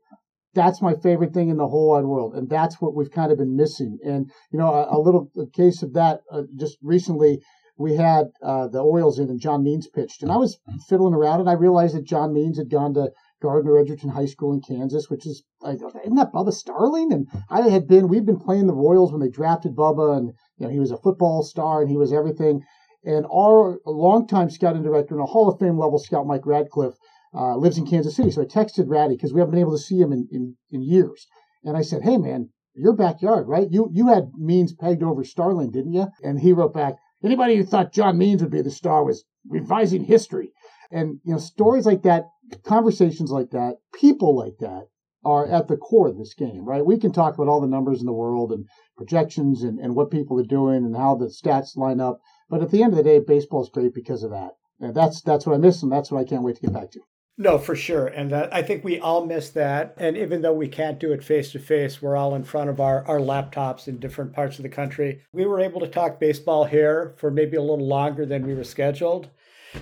That's my favorite thing in the whole wide world. And that's what we've kind of been missing. And, you know, a, a little case of that uh, just recently, we had uh, the Orioles in and John Means pitched. And I was fiddling around and I realized that John Means had gone to Gardner Edgerton High School in Kansas, which is, isn't that Bubba Starling? And I had been, we'd been playing the Royals when they drafted Bubba and, you know, he was a football star and he was everything. And our longtime scouting director and a Hall of Fame level scout, Mike Radcliff, uh, lives in Kansas City. So I texted Ratty because we haven't been able to see him in, in, in years. And I said, Hey man, your backyard, right? You, you had Means pegged over Starling, didn't you? And he wrote back, anybody who thought John Means would be the star was revising history. And, you know, stories like that, conversations like that, people like that are at the core of this game, right? We can talk about all the numbers in the world and projections and, and what people are doing and how the stats line up. But at the end of the day, baseball is great because of that. And that's, that's what I miss and that's what I can't wait to get back to. No, for sure. And that, I think we all miss that. And even though we can't do it face to face, we're all in front of our, our laptops in different parts of the country. We were able to talk baseball here for maybe a little longer than we were scheduled.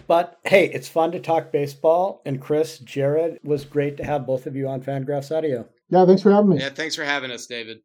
But hey, it's fun to talk baseball. And Chris, Jared, was great to have both of you on Fangraphs Audio. Yeah, thanks for having me. Yeah, thanks for having us, David.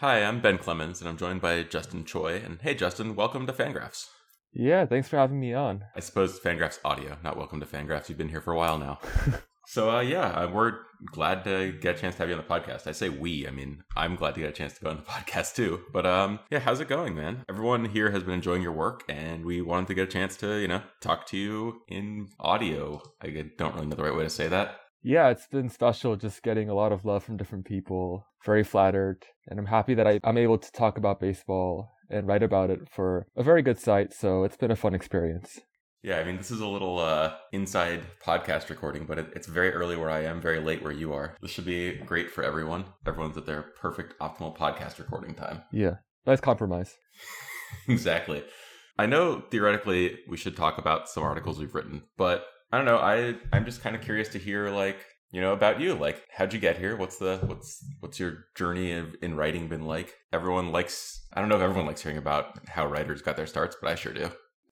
Hi, I'm Ben Clemens, and I'm joined by Justin Choi. And hey, Justin, welcome to Fangraphs. Yeah, thanks for having me on. I suppose Fangraphs audio, not welcome to Fangraphs. You've been here for a while now. so, uh, yeah, uh, we're glad to get a chance to have you on the podcast. I say we, I mean, I'm glad to get a chance to go on the podcast too. But, um, yeah, how's it going, man? Everyone here has been enjoying your work, and we wanted to get a chance to, you know, talk to you in audio. I don't really know the right way to say that. Yeah, it's been special just getting a lot of love from different people. Very flattered. And I'm happy that I, I'm able to talk about baseball and write about it for a very good site. So it's been a fun experience. Yeah, I mean, this is a little uh, inside podcast recording, but it, it's very early where I am, very late where you are. This should be great for everyone. Everyone's at their perfect, optimal podcast recording time. Yeah, nice compromise. exactly. I know theoretically we should talk about some articles we've written, but I don't know. I I'm just kind of curious to hear like you know about you. Like, how'd you get here? What's the what's what's your journey of, in writing been like? Everyone likes. I don't know if everyone likes hearing about how writers got their starts, but I sure do.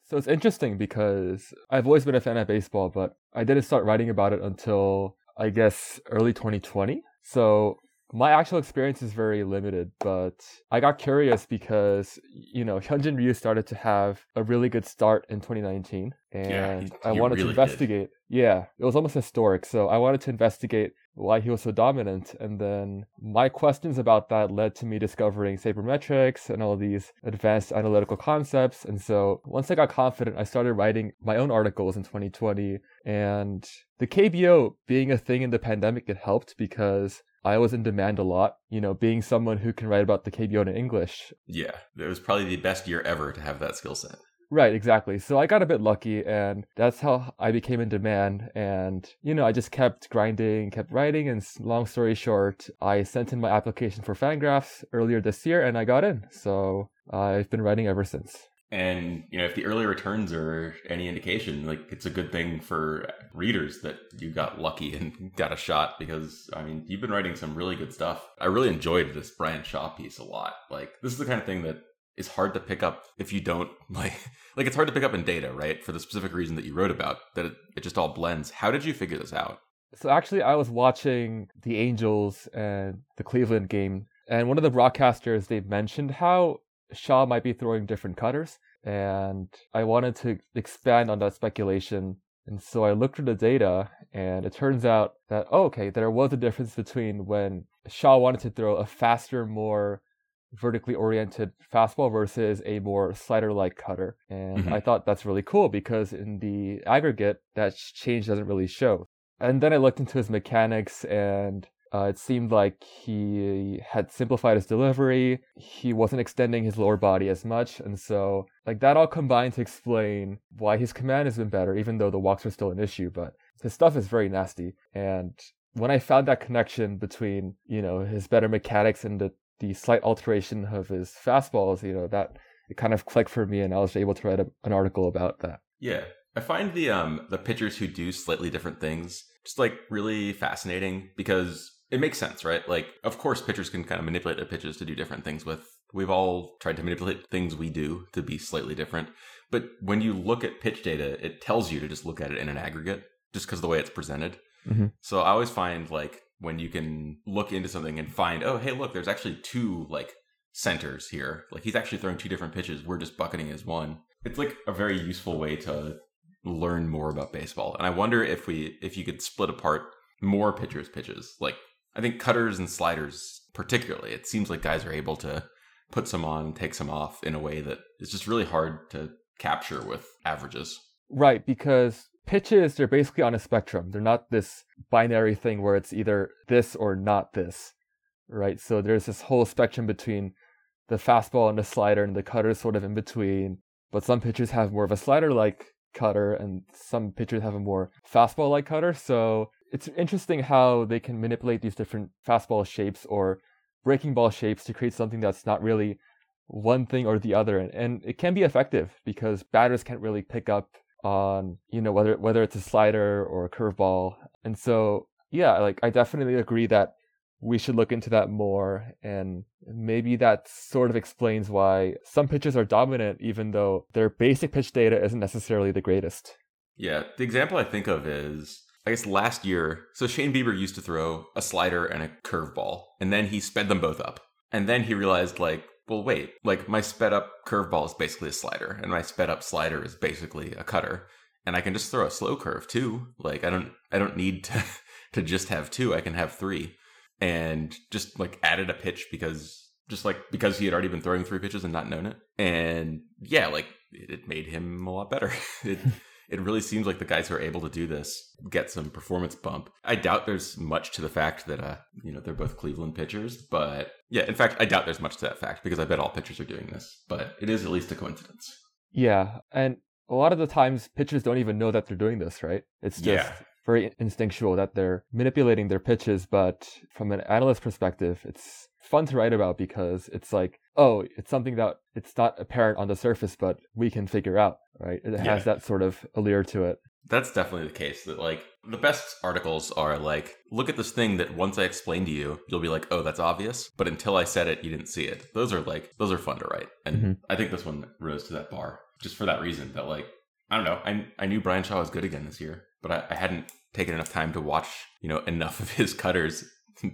So it's interesting because I've always been a fan of baseball, but I didn't start writing about it until I guess early 2020. So my actual experience is very limited, but I got curious because, you know, Hyunjin Ryu started to have a really good start in 2019. And yeah, he, I wanted really to investigate. Did. Yeah, it was almost historic. So I wanted to investigate why he was so dominant. And then my questions about that led to me discovering sabermetrics and all these advanced analytical concepts. And so once I got confident, I started writing my own articles in 2020. And the KBO being a thing in the pandemic, it helped because I was in demand a lot, you know, being someone who can write about the KBO in English. Yeah, it was probably the best year ever to have that skill set. Right, exactly. So I got a bit lucky, and that's how I became in demand. And, you know, I just kept grinding, kept writing. And long story short, I sent in my application for Fangraphs earlier this year, and I got in. So I've been writing ever since. And you know, if the early returns are any indication, like it's a good thing for readers that you got lucky and got a shot because I mean, you've been writing some really good stuff. I really enjoyed this Bryan Shaw piece a lot. Like this is the kind of thing that is hard to pick up if you don't like like it's hard to pick up in data, right? For the specific reason that you wrote about, that it, it just all blends. How did you figure this out? So actually I was watching the Angels and the Cleveland game and one of the broadcasters they mentioned how Shaw might be throwing different cutters. And I wanted to expand on that speculation. And so I looked at the data, and it turns out that, oh, okay, there was a difference between when Shaw wanted to throw a faster, more vertically oriented fastball versus a more slider like cutter. And mm-hmm. I thought that's really cool because in the aggregate, that change doesn't really show. And then I looked into his mechanics and uh, it seemed like he had simplified his delivery. He wasn't extending his lower body as much. And so, like, that all combined to explain why his command has been better, even though the walks are still an issue. But his stuff is very nasty. And when I found that connection between, you know, his better mechanics and the, the slight alteration of his fastballs, you know, that it kind of clicked for me and I was able to write a, an article about that. Yeah. I find the um the pitchers who do slightly different things just like really fascinating because it makes sense, right? Like, of course, pitchers can kind of manipulate their pitches to do different things with. We've all tried to manipulate things we do to be slightly different. But when you look at pitch data, it tells you to just look at it in an aggregate just because of the way it's presented. Mm-hmm. So I always find like when you can look into something and find, oh, hey, look, there's actually two like centers here. Like he's actually throwing two different pitches. We're just bucketing as one. It's like a very useful way to learn more about baseball. And I wonder if we if you could split apart more pitchers' pitches. Like I think cutters and sliders particularly. It seems like guys are able to put some on, take some off in a way that is just really hard to capture with averages. Right, because pitches they're basically on a spectrum. They're not this binary thing where it's either this or not this. Right? So there's this whole spectrum between the fastball and the slider and the cutter sort of in between. But some pitchers have more of a slider like cutter and some pitchers have a more fastball like cutter. So it's interesting how they can manipulate these different fastball shapes or breaking ball shapes to create something that's not really one thing or the other. And, and it can be effective because batters can't really pick up on, you know, whether whether it's a slider or a curveball. And so yeah, like I definitely agree that we should look into that more. And maybe that sort of explains why some pitches are dominant, even though their basic pitch data isn't necessarily the greatest. Yeah. The example I think of is, I guess last year, so Shane Bieber used to throw a slider and a curveball, and then he sped them both up. And then he realized, like, well, wait, like my sped up curveball is basically a slider, and my sped up slider is basically a cutter. And I can just throw a slow curve too. Like I don't I don't need to to just have two. I can have three and just like added a pitch because just like because he had already been throwing three pitches and not known it. And yeah, like it, made him a lot better. it it really seems like the guys who are able to do this get some performance bump. I doubt there's much to the fact that uh you know they're both Cleveland pitchers, but yeah, in fact I doubt there's much to that fact because I bet all pitchers are doing this, but it is at least a coincidence. Yeah, and a lot of the times pitchers don't even know that they're doing this, right? It's just Yeah. very instinctual that they're manipulating their pitches, but from an analyst perspective, it's fun to write about because it's like, oh, it's something that it's not apparent on the surface, but we can figure out, right? It Yeah. has that sort of allure to it. That's definitely the case. That like the best articles are like, look at this thing that once I explain to you, you'll be like, oh, that's obvious. But until I said it, you didn't see it. Those are like those are fun to write, and Mhm. I think this one rose to that bar just for that reason. That like I don't know, I I knew Bryan Shaw was good again this year, but I, I hadn't taken enough time to watch you know enough of his cutters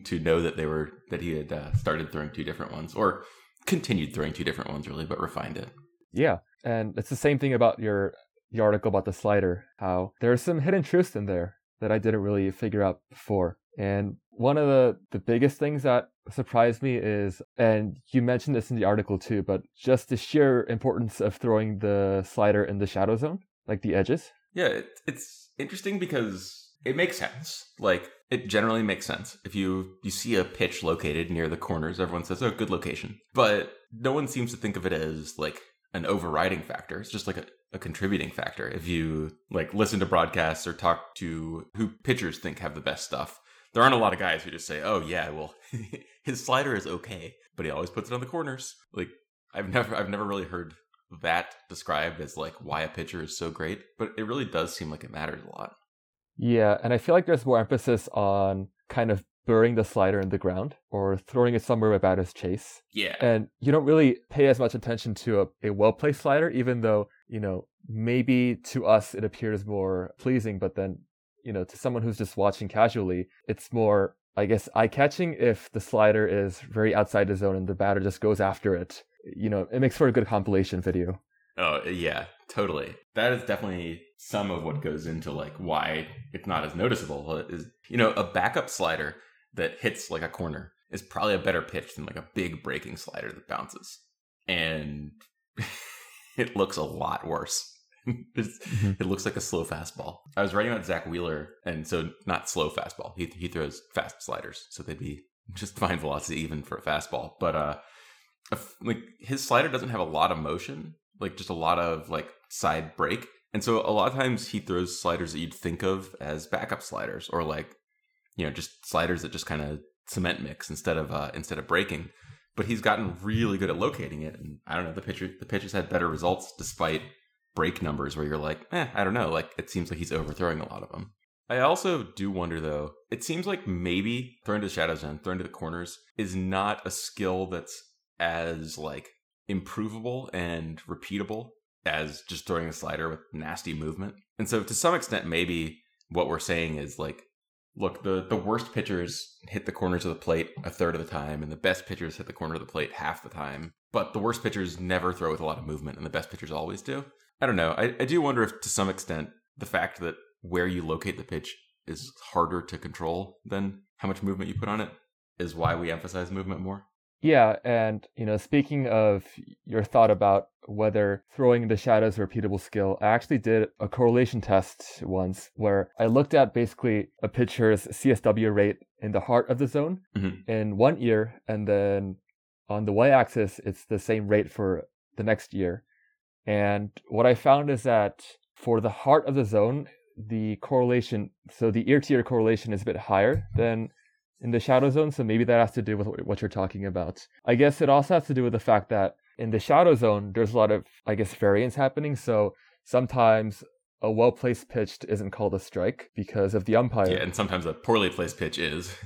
to know that they were that he had uh, started throwing two different ones or continued throwing two different ones really, but refined it. Yeah, and it's the same thing about your the article about the slider. How there are some hidden truths in there that I didn't really figure out before. And one of the the biggest things that surprised me is, and you mentioned this in the article too, but just the sheer importance of throwing the slider in the shadow zone, like the edges. Yeah, it, it's interesting because it makes sense. Like it generally makes sense. If you you see a pitch located near the corners, everyone says, "Oh, good location." But no one seems to think of it as like an overriding factor. It's just like a, a contributing factor. If you like listen to broadcasts or talk to who pitchers think have the best stuff, there aren't a lot of guys who just say, "Oh yeah, well, his slider is okay, but he always puts it on the corners." Like I've never I've never really heard that described as like why a pitcher is so great, but it really does seem like it matters a lot. Yeah, and I feel like there's more emphasis on kind of burying the slider in the ground or throwing it somewhere where batters chase. Yeah. and you don't really pay as much attention to a, a well placed slider, even though, you know, maybe to us it appears more pleasing, but then, you know, to someone who's just watching casually, it's more, I guess, eye catching if the slider is very outside the zone and the batter just goes after it. You know, it makes for a good compilation video. Oh, yeah, totally. That is definitely some of what goes into like why it's not as noticeable. Is you know a backup slider that hits like a corner is probably a better pitch than like a big breaking slider that bounces, and it looks a lot worse. Mhm. It looks like a slow fastball. I was writing about Zack Wheeler, and so not slow fastball. He he throws fast sliders, so they'd be just fine velocity even for a fastball. But uh, like his slider doesn't have a lot of motion, like just a lot of like side break, and so a lot of times he throws sliders that you'd think of as backup sliders, or like you know just sliders that just kind of cement mix instead of uh, instead of breaking. But he's gotten really good at locating it, and I don't know the pitcher the pitchers had better results despite break numbers where you're like, eh, I don't know. Like it seems like he's overthrowing a lot of them. I also do wonder though, it seems like maybe throwing to the shadow zone, throwing to the corners is not a skill that's as like improvable and repeatable as just throwing a slider with nasty movement. And so to some extent, maybe what we're saying is like, look, the, the worst pitchers hit the corners of the plate a third of the time, and the best pitchers hit the corner of the plate half the time. But the worst pitchers never throw with a lot of movement, and the best pitchers always do. I don't know. I, I do wonder if to some extent the fact that where you locate the pitch is harder to control than how much movement you put on it is why we emphasize movement more. Yeah, and you know, speaking of your thought about whether throwing the shadows is a repeatable skill, I actually did a correlation test once where I looked at basically a pitcher's CSW rate in the heart of the zone Mhm. in one year, and then on the y-axis, it's the same rate for the next year. And what I found is that for the heart of the zone, the correlation, so the year-to-year correlation is a bit higher than in the shadow zone. So maybe that has to do with what you're talking about. I guess it also has to do with the fact that in the shadow zone, there's a lot of, I guess, variance happening. So sometimes a well placed pitch isn't called a strike because of the umpire. Yeah, and sometimes a poorly placed pitch is.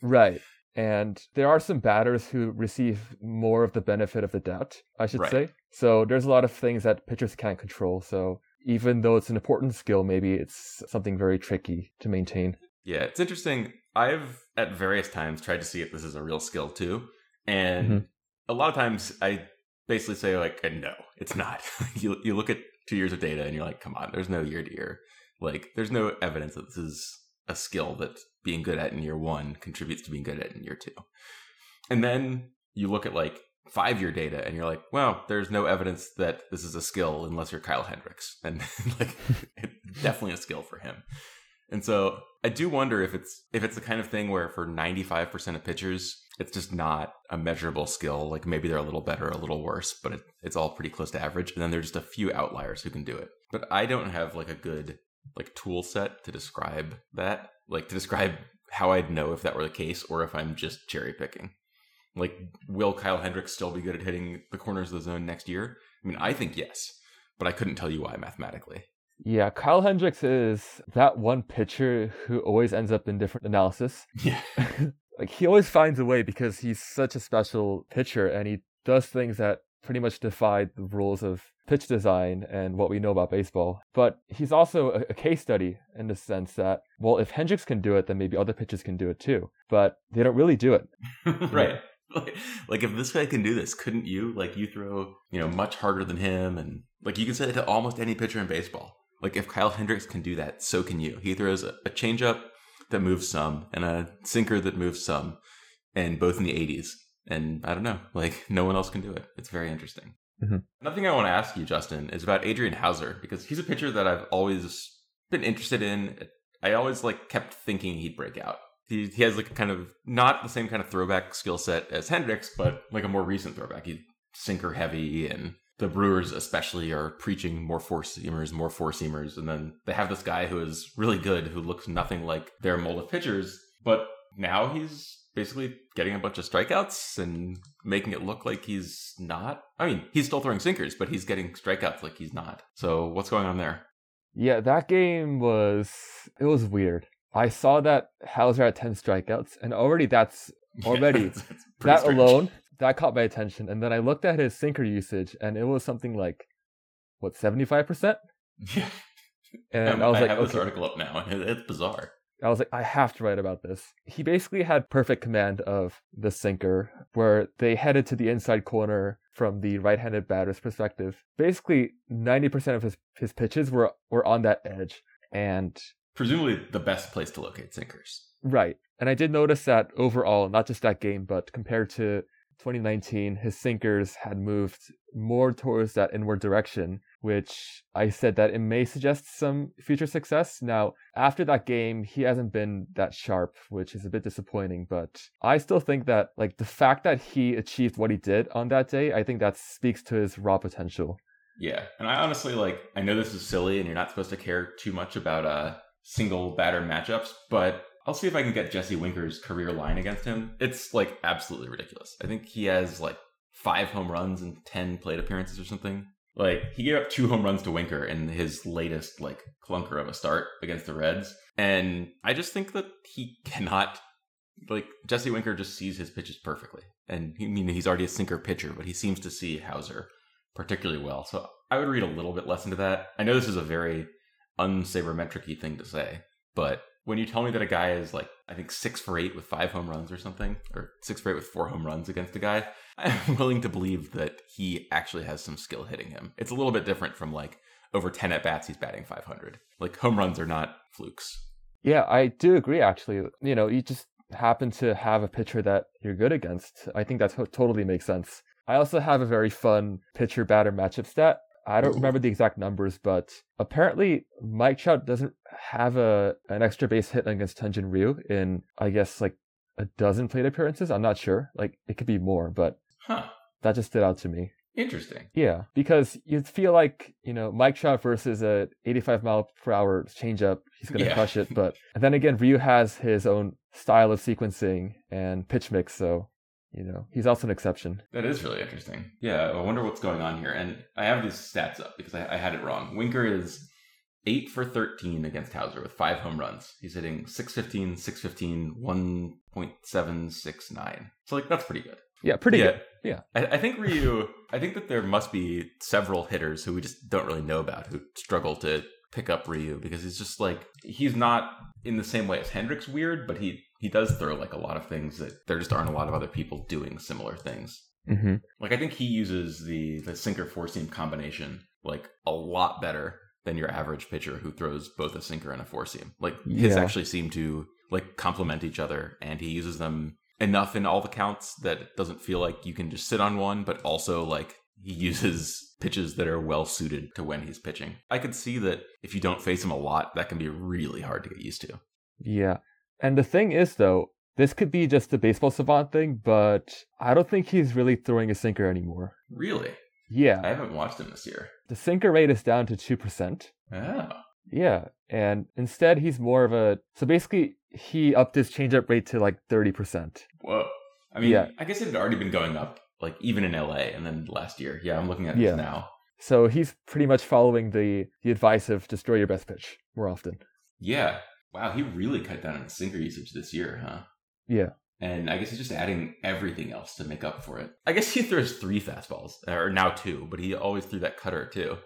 Right. And there are some batters who receive more of the benefit of the doubt, I should Right. say. So there's a lot of things that pitchers can't control. So even though it's an important skill, maybe it's something very tricky to maintain. Yeah, it's interesting. I've at various times tried to see if this is a real skill too, and Mhm. a lot of times I basically say like, uh, no, it's not. you you look at two years of data and you're like, come on, there's no year to year. Like, there's no evidence that this is a skill that being good at in year one contributes to being good at in year two. And then you look at like five year data and you're like, well, there's no evidence that this is a skill unless you're Kyle Hendricks. And like, it's definitely a skill for him. And so I do wonder if it's if it's the kind of thing where for 95% of pitchers, it's just not a measurable skill. Like maybe they're a little better, a little worse, but it, it's all pretty close to average. And then there's just a few outliers who can do it. But I don't have like a good like tool set to describe that, like to describe how I'd know if that were the case or if I'm just cherry picking. Like, will Kyle Hendricks still be good at hitting the corners of the zone next year? I mean, I think yes, but I couldn't tell you why mathematically. Yeah, Kyle Hendricks is that one pitcher who always ends up in different analysis. Yeah. like he always finds a way because he's such a special pitcher and he does things that pretty much defy the rules of pitch design and what we know about baseball. But he's also a, a case study in the sense that, well, if Hendricks can do it, then maybe other pitchers can do it too. But they don't really do it. right. Like, like if this guy can do this, couldn't you? Like you throw, you know, much harder than him, and like you can say that to almost any pitcher in baseball. Like if Kyle Hendricks can do that, so can you. He throws a, a changeup that moves some and a sinker that moves some, and both in the 80s. And I don't know, like no one else can do it. It's very interesting. Mhm. Another thing I want to ask you, Justin, is about Adrian Houser because he's a pitcher that I've always been interested in. I always like kept thinking he'd break out. He, he has like a kind of not the same kind of throwback skill set as Hendricks, but like a more recent throwback. He's sinker heavy, and the Brewers especially are preaching more four seamers, more four seamers, and then they have this guy who is really good, who looks nothing like their mold of pitchers, but now he's basically getting a bunch of strikeouts and making it look like he's not. I mean, he's still throwing sinkers, but he's getting strikeouts like he's not. So what's going on there? Yeah, that game was it was weird. I saw that Houser had 10 strikeouts and already that's already it's pretty that strange. alone that caught my attention and then I looked at his sinker usage and it was something like what 75% Yeah. and I was like have this okay. article up now, and it's bizarre. I was like, I have to write about this. He basically had perfect command of the sinker, where they headed to the inside corner from the right-handed batter's perspective. Basically, ninety percent of his his pitches were were on that edge, and Presumably the best place to locate sinkers. right. And I did notice that overall, not just that game, but compared to 2019, his sinkers had moved more towards that inward direction, which I said that it may suggest some future success. Now, after that game, he hasn't been that sharp, which is a bit disappointing, but I still think that, like, the fact that he achieved what he did on that day, I think that speaks to his raw potential. Yeah, and I honestly like. I know this is silly, and you're not supposed to care too much about uh single batter matchups, but I'll see if I can get Jesse Winker's career line against him. It's like absolutely ridiculous. I think he has like five home runs and ten plate appearances or something. Like he gave up two home runs to Winker in his latest like clunker of a start against the Reds, and I just think that he cannot. Like Jesse Winker just sees his pitches perfectly, and I mean he's already a sinker pitcher, but he seems to see Houser particularly well. So I would read a little bit less into that. I know this is a very unsabermetric thing to say, but when you tell me that a guy is like I think six for eight with five home runs or something, or six for eight with four home runs against a guy, I'm willing to believe that he actually has some skill hitting him. It's a little bit different from like over ten at bats he's batting 500. Like home runs are not flukes. Yeah, I do agree. Actually, you know, you just happen to have a pitcher that you're good against. I think that totally makes sense. I also have a very fun pitcher batter matchup stat. I don't remember the exact numbers, but apparently Mike Trout doesn't have a an extra base hit against Hyun-Jin Ryu in I guess like a dozen plate appearances. I'm not sure. Like it could be more, but huh. that just stood out to me. Interesting. Yeah, because you feel like you know Mike Trout versus a 85 mile per hour changeup, he's gonna yeah. crush it. But and then again, Ryu has his own style of sequencing and pitch mix, so you know, he's also an exception. That is really interesting. Yeah, I wonder what's going on here. And I have these stats up because I, I had it wrong. Winker is 8 for 13 against Houser with five home runs. He's hitting 615, 615, 1.769. So, like, that's pretty good. Yeah, pretty yeah. good. Yeah. I, I think Ryu, I think that there must be several hitters who we just don't really know about who struggle to pick up Ryu because he's just like, he's not in the same way as Hendricks weird, but he he does throw like a lot of things that there just aren't a lot of other people doing similar things. Mm-hmm. Like I think he uses the the sinker four seam combination like a lot better than your average pitcher who throws both a sinker and a four seam. Like his yeah. actually seem to like complement each other, and he uses them enough in all the counts that it doesn't feel like you can just sit on one, but also like he uses pitches that are well suited to when he's pitching. I could see that if you don't face him a lot, that can be really hard to get used to. Yeah. And the thing is, though, this could be just a baseball savant thing, but I don't think he's really throwing a sinker anymore. Really? Yeah. I haven't watched him this year. The sinker rate is down to 2%. Oh. Yeah. And instead, he's more of a. So basically, he upped his changeup rate to like 30%. Whoa. I mean, yeah. I guess it had already been going up, like even in LA and then last year. Yeah, I'm looking at yeah. this now. So he's pretty much following the, the advice of destroy your best pitch more often. Yeah. Wow, he really cut down on sinker usage this year, huh? Yeah. And I guess he's just adding everything else to make up for it. I guess he throws three fastballs, or now two, but he always threw that cutter too.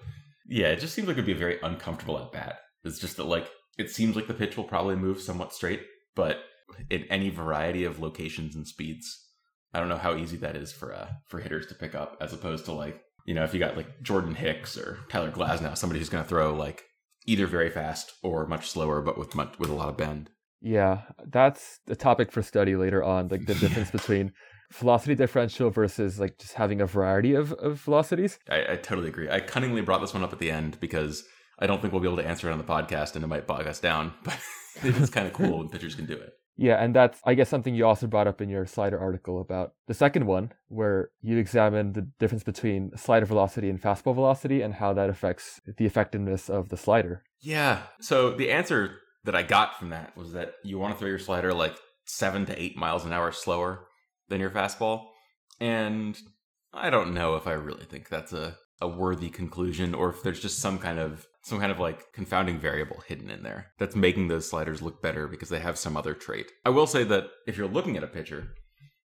Yeah, it just seems like it'd be a very uncomfortable at bat. It's just that, like, it seems like the pitch will probably move somewhat straight, but in any variety of locations and speeds, I don't know how easy that is for uh, for hitters to pick up, as opposed to like, you know, if you got like Jordan Hicks or Tyler Glasnow, somebody who's going to throw like either very fast or much slower, but with much, with a lot of bend. Yeah, that's a topic for study later on, like the difference between velocity differential versus like just having a variety of, of velocities. I, I totally agree. I cunningly brought this one up at the end because I don't think we'll be able to answer it on the podcast and it might bog us down, but it's kind of cool when pitchers can do it. Yeah, and that's I guess something you also brought up in your slider article about the second one, where you examined the difference between slider velocity and fastball velocity and how that affects the effectiveness of the slider. Yeah. So the answer that I got from that was that you want to throw your slider like seven to eight miles an hour slower than your fastball. And I don't know if I really think that's a, a worthy conclusion or if there's just some kind of some kind of like confounding variable hidden in there that's making those sliders look better because they have some other trait. I will say that if you're looking at a pitcher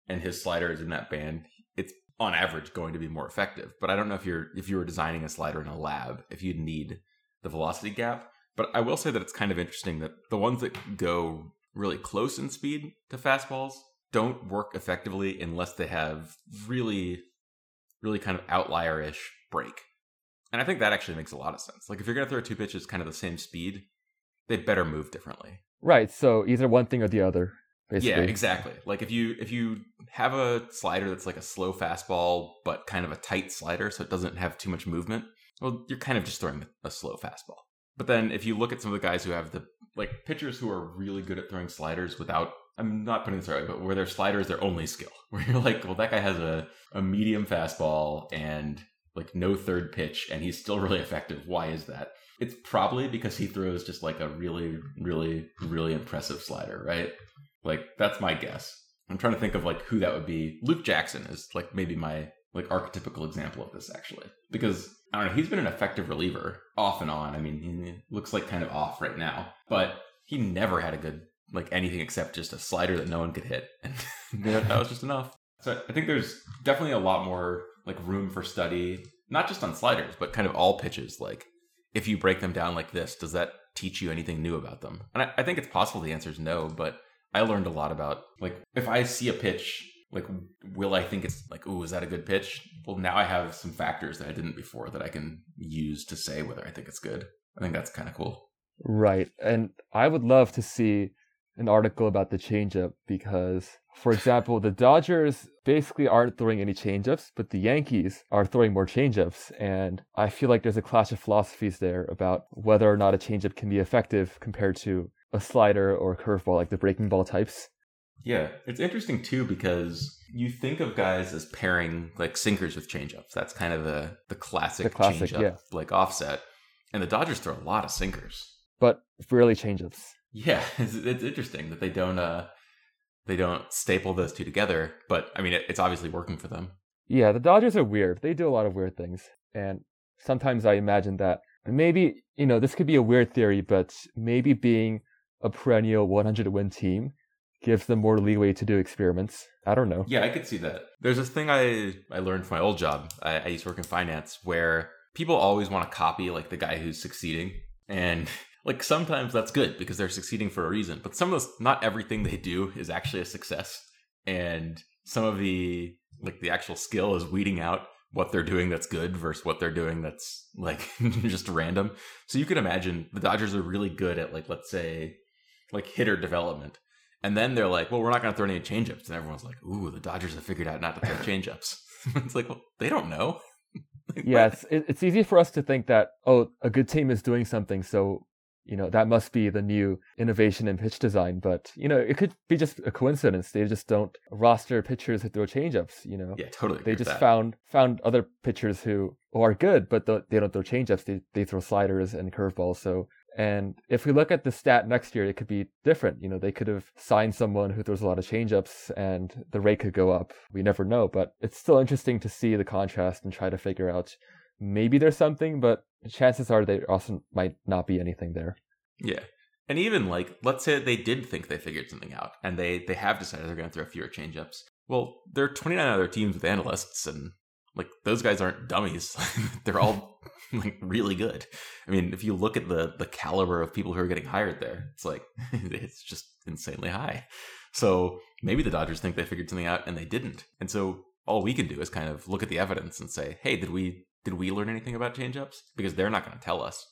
and his slider is in that band, it's on average going to be more effective. But I don't know if you're if you were designing a slider in a lab, if you'd need the velocity gap. But I will say that it's kind of interesting that the ones that go really close in speed to fastballs don't work effectively unless they have really, really kind of outlierish break. And I think that actually makes a lot of sense. Like if you're going to throw two pitches kind of the same speed, they better move differently. Right. So either one thing or the other. Basically. Yeah, exactly. Like if you if you have a slider that's like a slow fastball but kind of a tight slider so it doesn't have too much movement, well, you're kind of just throwing a slow fastball. But then if you look at some of the guys who have the like pitchers who are really good at throwing sliders without I'm not putting this right, but where their sliders their only skill. Where you're like, well, that guy has a, a medium fastball and like no third pitch, and he's still really effective. Why is that? It's probably because he throws just like a really, really, really impressive slider, right? Like that's my guess. I'm trying to think of like who that would be. Luke Jackson is like maybe my like archetypical example of this actually, because I don't know. He's been an effective reliever off and on. I mean, he looks like kind of off right now, but he never had a good like anything except just a slider that no one could hit, and that was just enough. So I think there's definitely a lot more like room for study, not just on sliders, but kind of all pitches. Like if you break them down like this, does that teach you anything new about them? And I, I think it's possible the answer is no, but I learned a lot about like if I see a pitch like will i think it's like oh is that a good pitch well now i have some factors that i didn't before that i can use to say whether i think it's good i think that's kind of cool right and i would love to see an article about the changeup because for example the dodgers basically aren't throwing any changeups but the yankees are throwing more changeups and i feel like there's a clash of philosophies there about whether or not a changeup can be effective compared to a slider or a curveball like the breaking ball types yeah, it's interesting too because you think of guys as pairing like sinkers with changeups. That's kind of the the classic, the classic changeup, yeah. like offset. And the Dodgers throw a lot of sinkers, but rarely changeups. Yeah, it's, it's interesting that they don't uh they don't staple those two together. But I mean, it, it's obviously working for them. Yeah, the Dodgers are weird. They do a lot of weird things, and sometimes I imagine that maybe you know this could be a weird theory, but maybe being a perennial 100 win team gives them more leeway to do experiments. I don't know. Yeah, I could see that. There's this thing I I learned from my old job. I, I used to work in finance where people always want to copy like the guy who's succeeding, and like sometimes that's good because they're succeeding for a reason. But some of those, not everything they do is actually a success, and some of the like the actual skill is weeding out what they're doing that's good versus what they're doing that's like just random. So you can imagine the Dodgers are really good at like let's say like hitter development and then they're like, well, we're not going to throw any changeups. And everyone's like, ooh, the Dodgers have figured out not to throw changeups. it's like, well, they don't know. like, yeah, it's, it's easy for us to think that, oh, a good team is doing something. So, you know, that must be the new innovation in pitch design. But, you know, it could be just a coincidence. They just don't roster pitchers who throw changeups, you know? Yeah, totally. They just found found other pitchers who, are good, but they don't throw changeups. They, they throw sliders and curveballs. So and if we look at the stat next year, it could be different. You know, they could have signed someone who throws a lot of changeups and the rate could go up. We never know, but it's still interesting to see the contrast and try to figure out maybe there's something, but chances are there also might not be anything there. Yeah. And even like, let's say they did think they figured something out and they, they have decided they're going to throw fewer changeups. Well, there are 29 other teams with analysts and like those guys aren't dummies. they're all like really good. I mean, if you look at the the caliber of people who are getting hired there, it's like it's just insanely high. So maybe the Dodgers think they figured something out and they didn't. And so all we can do is kind of look at the evidence and say, "Hey, did we did we learn anything about changeups?" Because they're not going to tell us.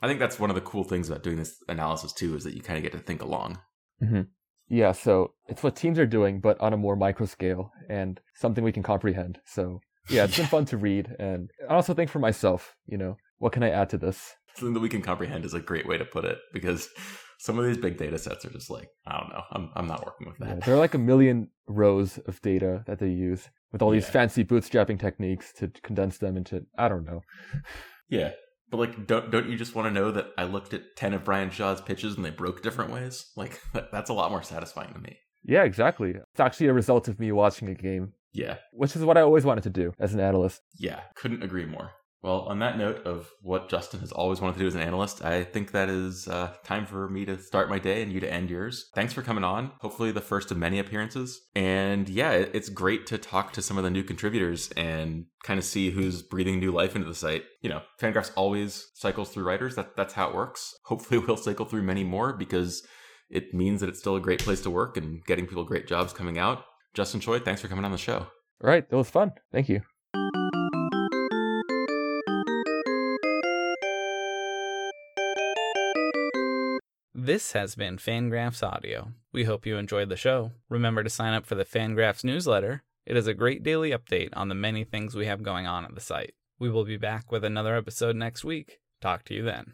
I think that's one of the cool things about doing this analysis too is that you kind of get to think along. Mm-hmm. Yeah, so it's what teams are doing, but on a more micro scale and something we can comprehend. So yeah, it's been fun to read, and I also think for myself, you know, what can I add to this? Something that we can comprehend is a great way to put it because some of these big data sets are just like I don't know. I'm I'm not working with that. Yeah, there are like a million rows of data that they use with all these fancy bootstrapping techniques to condense them into I don't know. Yeah, but like, don't don't you just want to know that I looked at ten of Bryan Shaw's pitches and they broke different ways? Like that's a lot more satisfying to me. Yeah, exactly. It's actually a result of me watching a game yeah. Which is what I always wanted to do as an analyst. Yeah, couldn't agree more. Well, on that note of what Justin has always wanted to do as an analyst, I think that is uh, time for me to start my day and you to end yours. Thanks for coming on. Hopefully, the first of many appearances. And yeah, it's great to talk to some of the new contributors and kind of see who's breathing new life into the site. You know, Fangraphs always cycles through writers. That that's how it works. Hopefully, we'll cycle through many more because it means that it's still a great place to work and getting people great jobs coming out. Justin Choi, thanks for coming on the show. All right, it was fun. Thank you. This has been Fangraphs Audio. We hope you enjoyed the show. Remember to sign up for the Fangraphs newsletter. It is a great daily update on the many things we have going on at the site. We will be back with another episode next week. Talk to you then.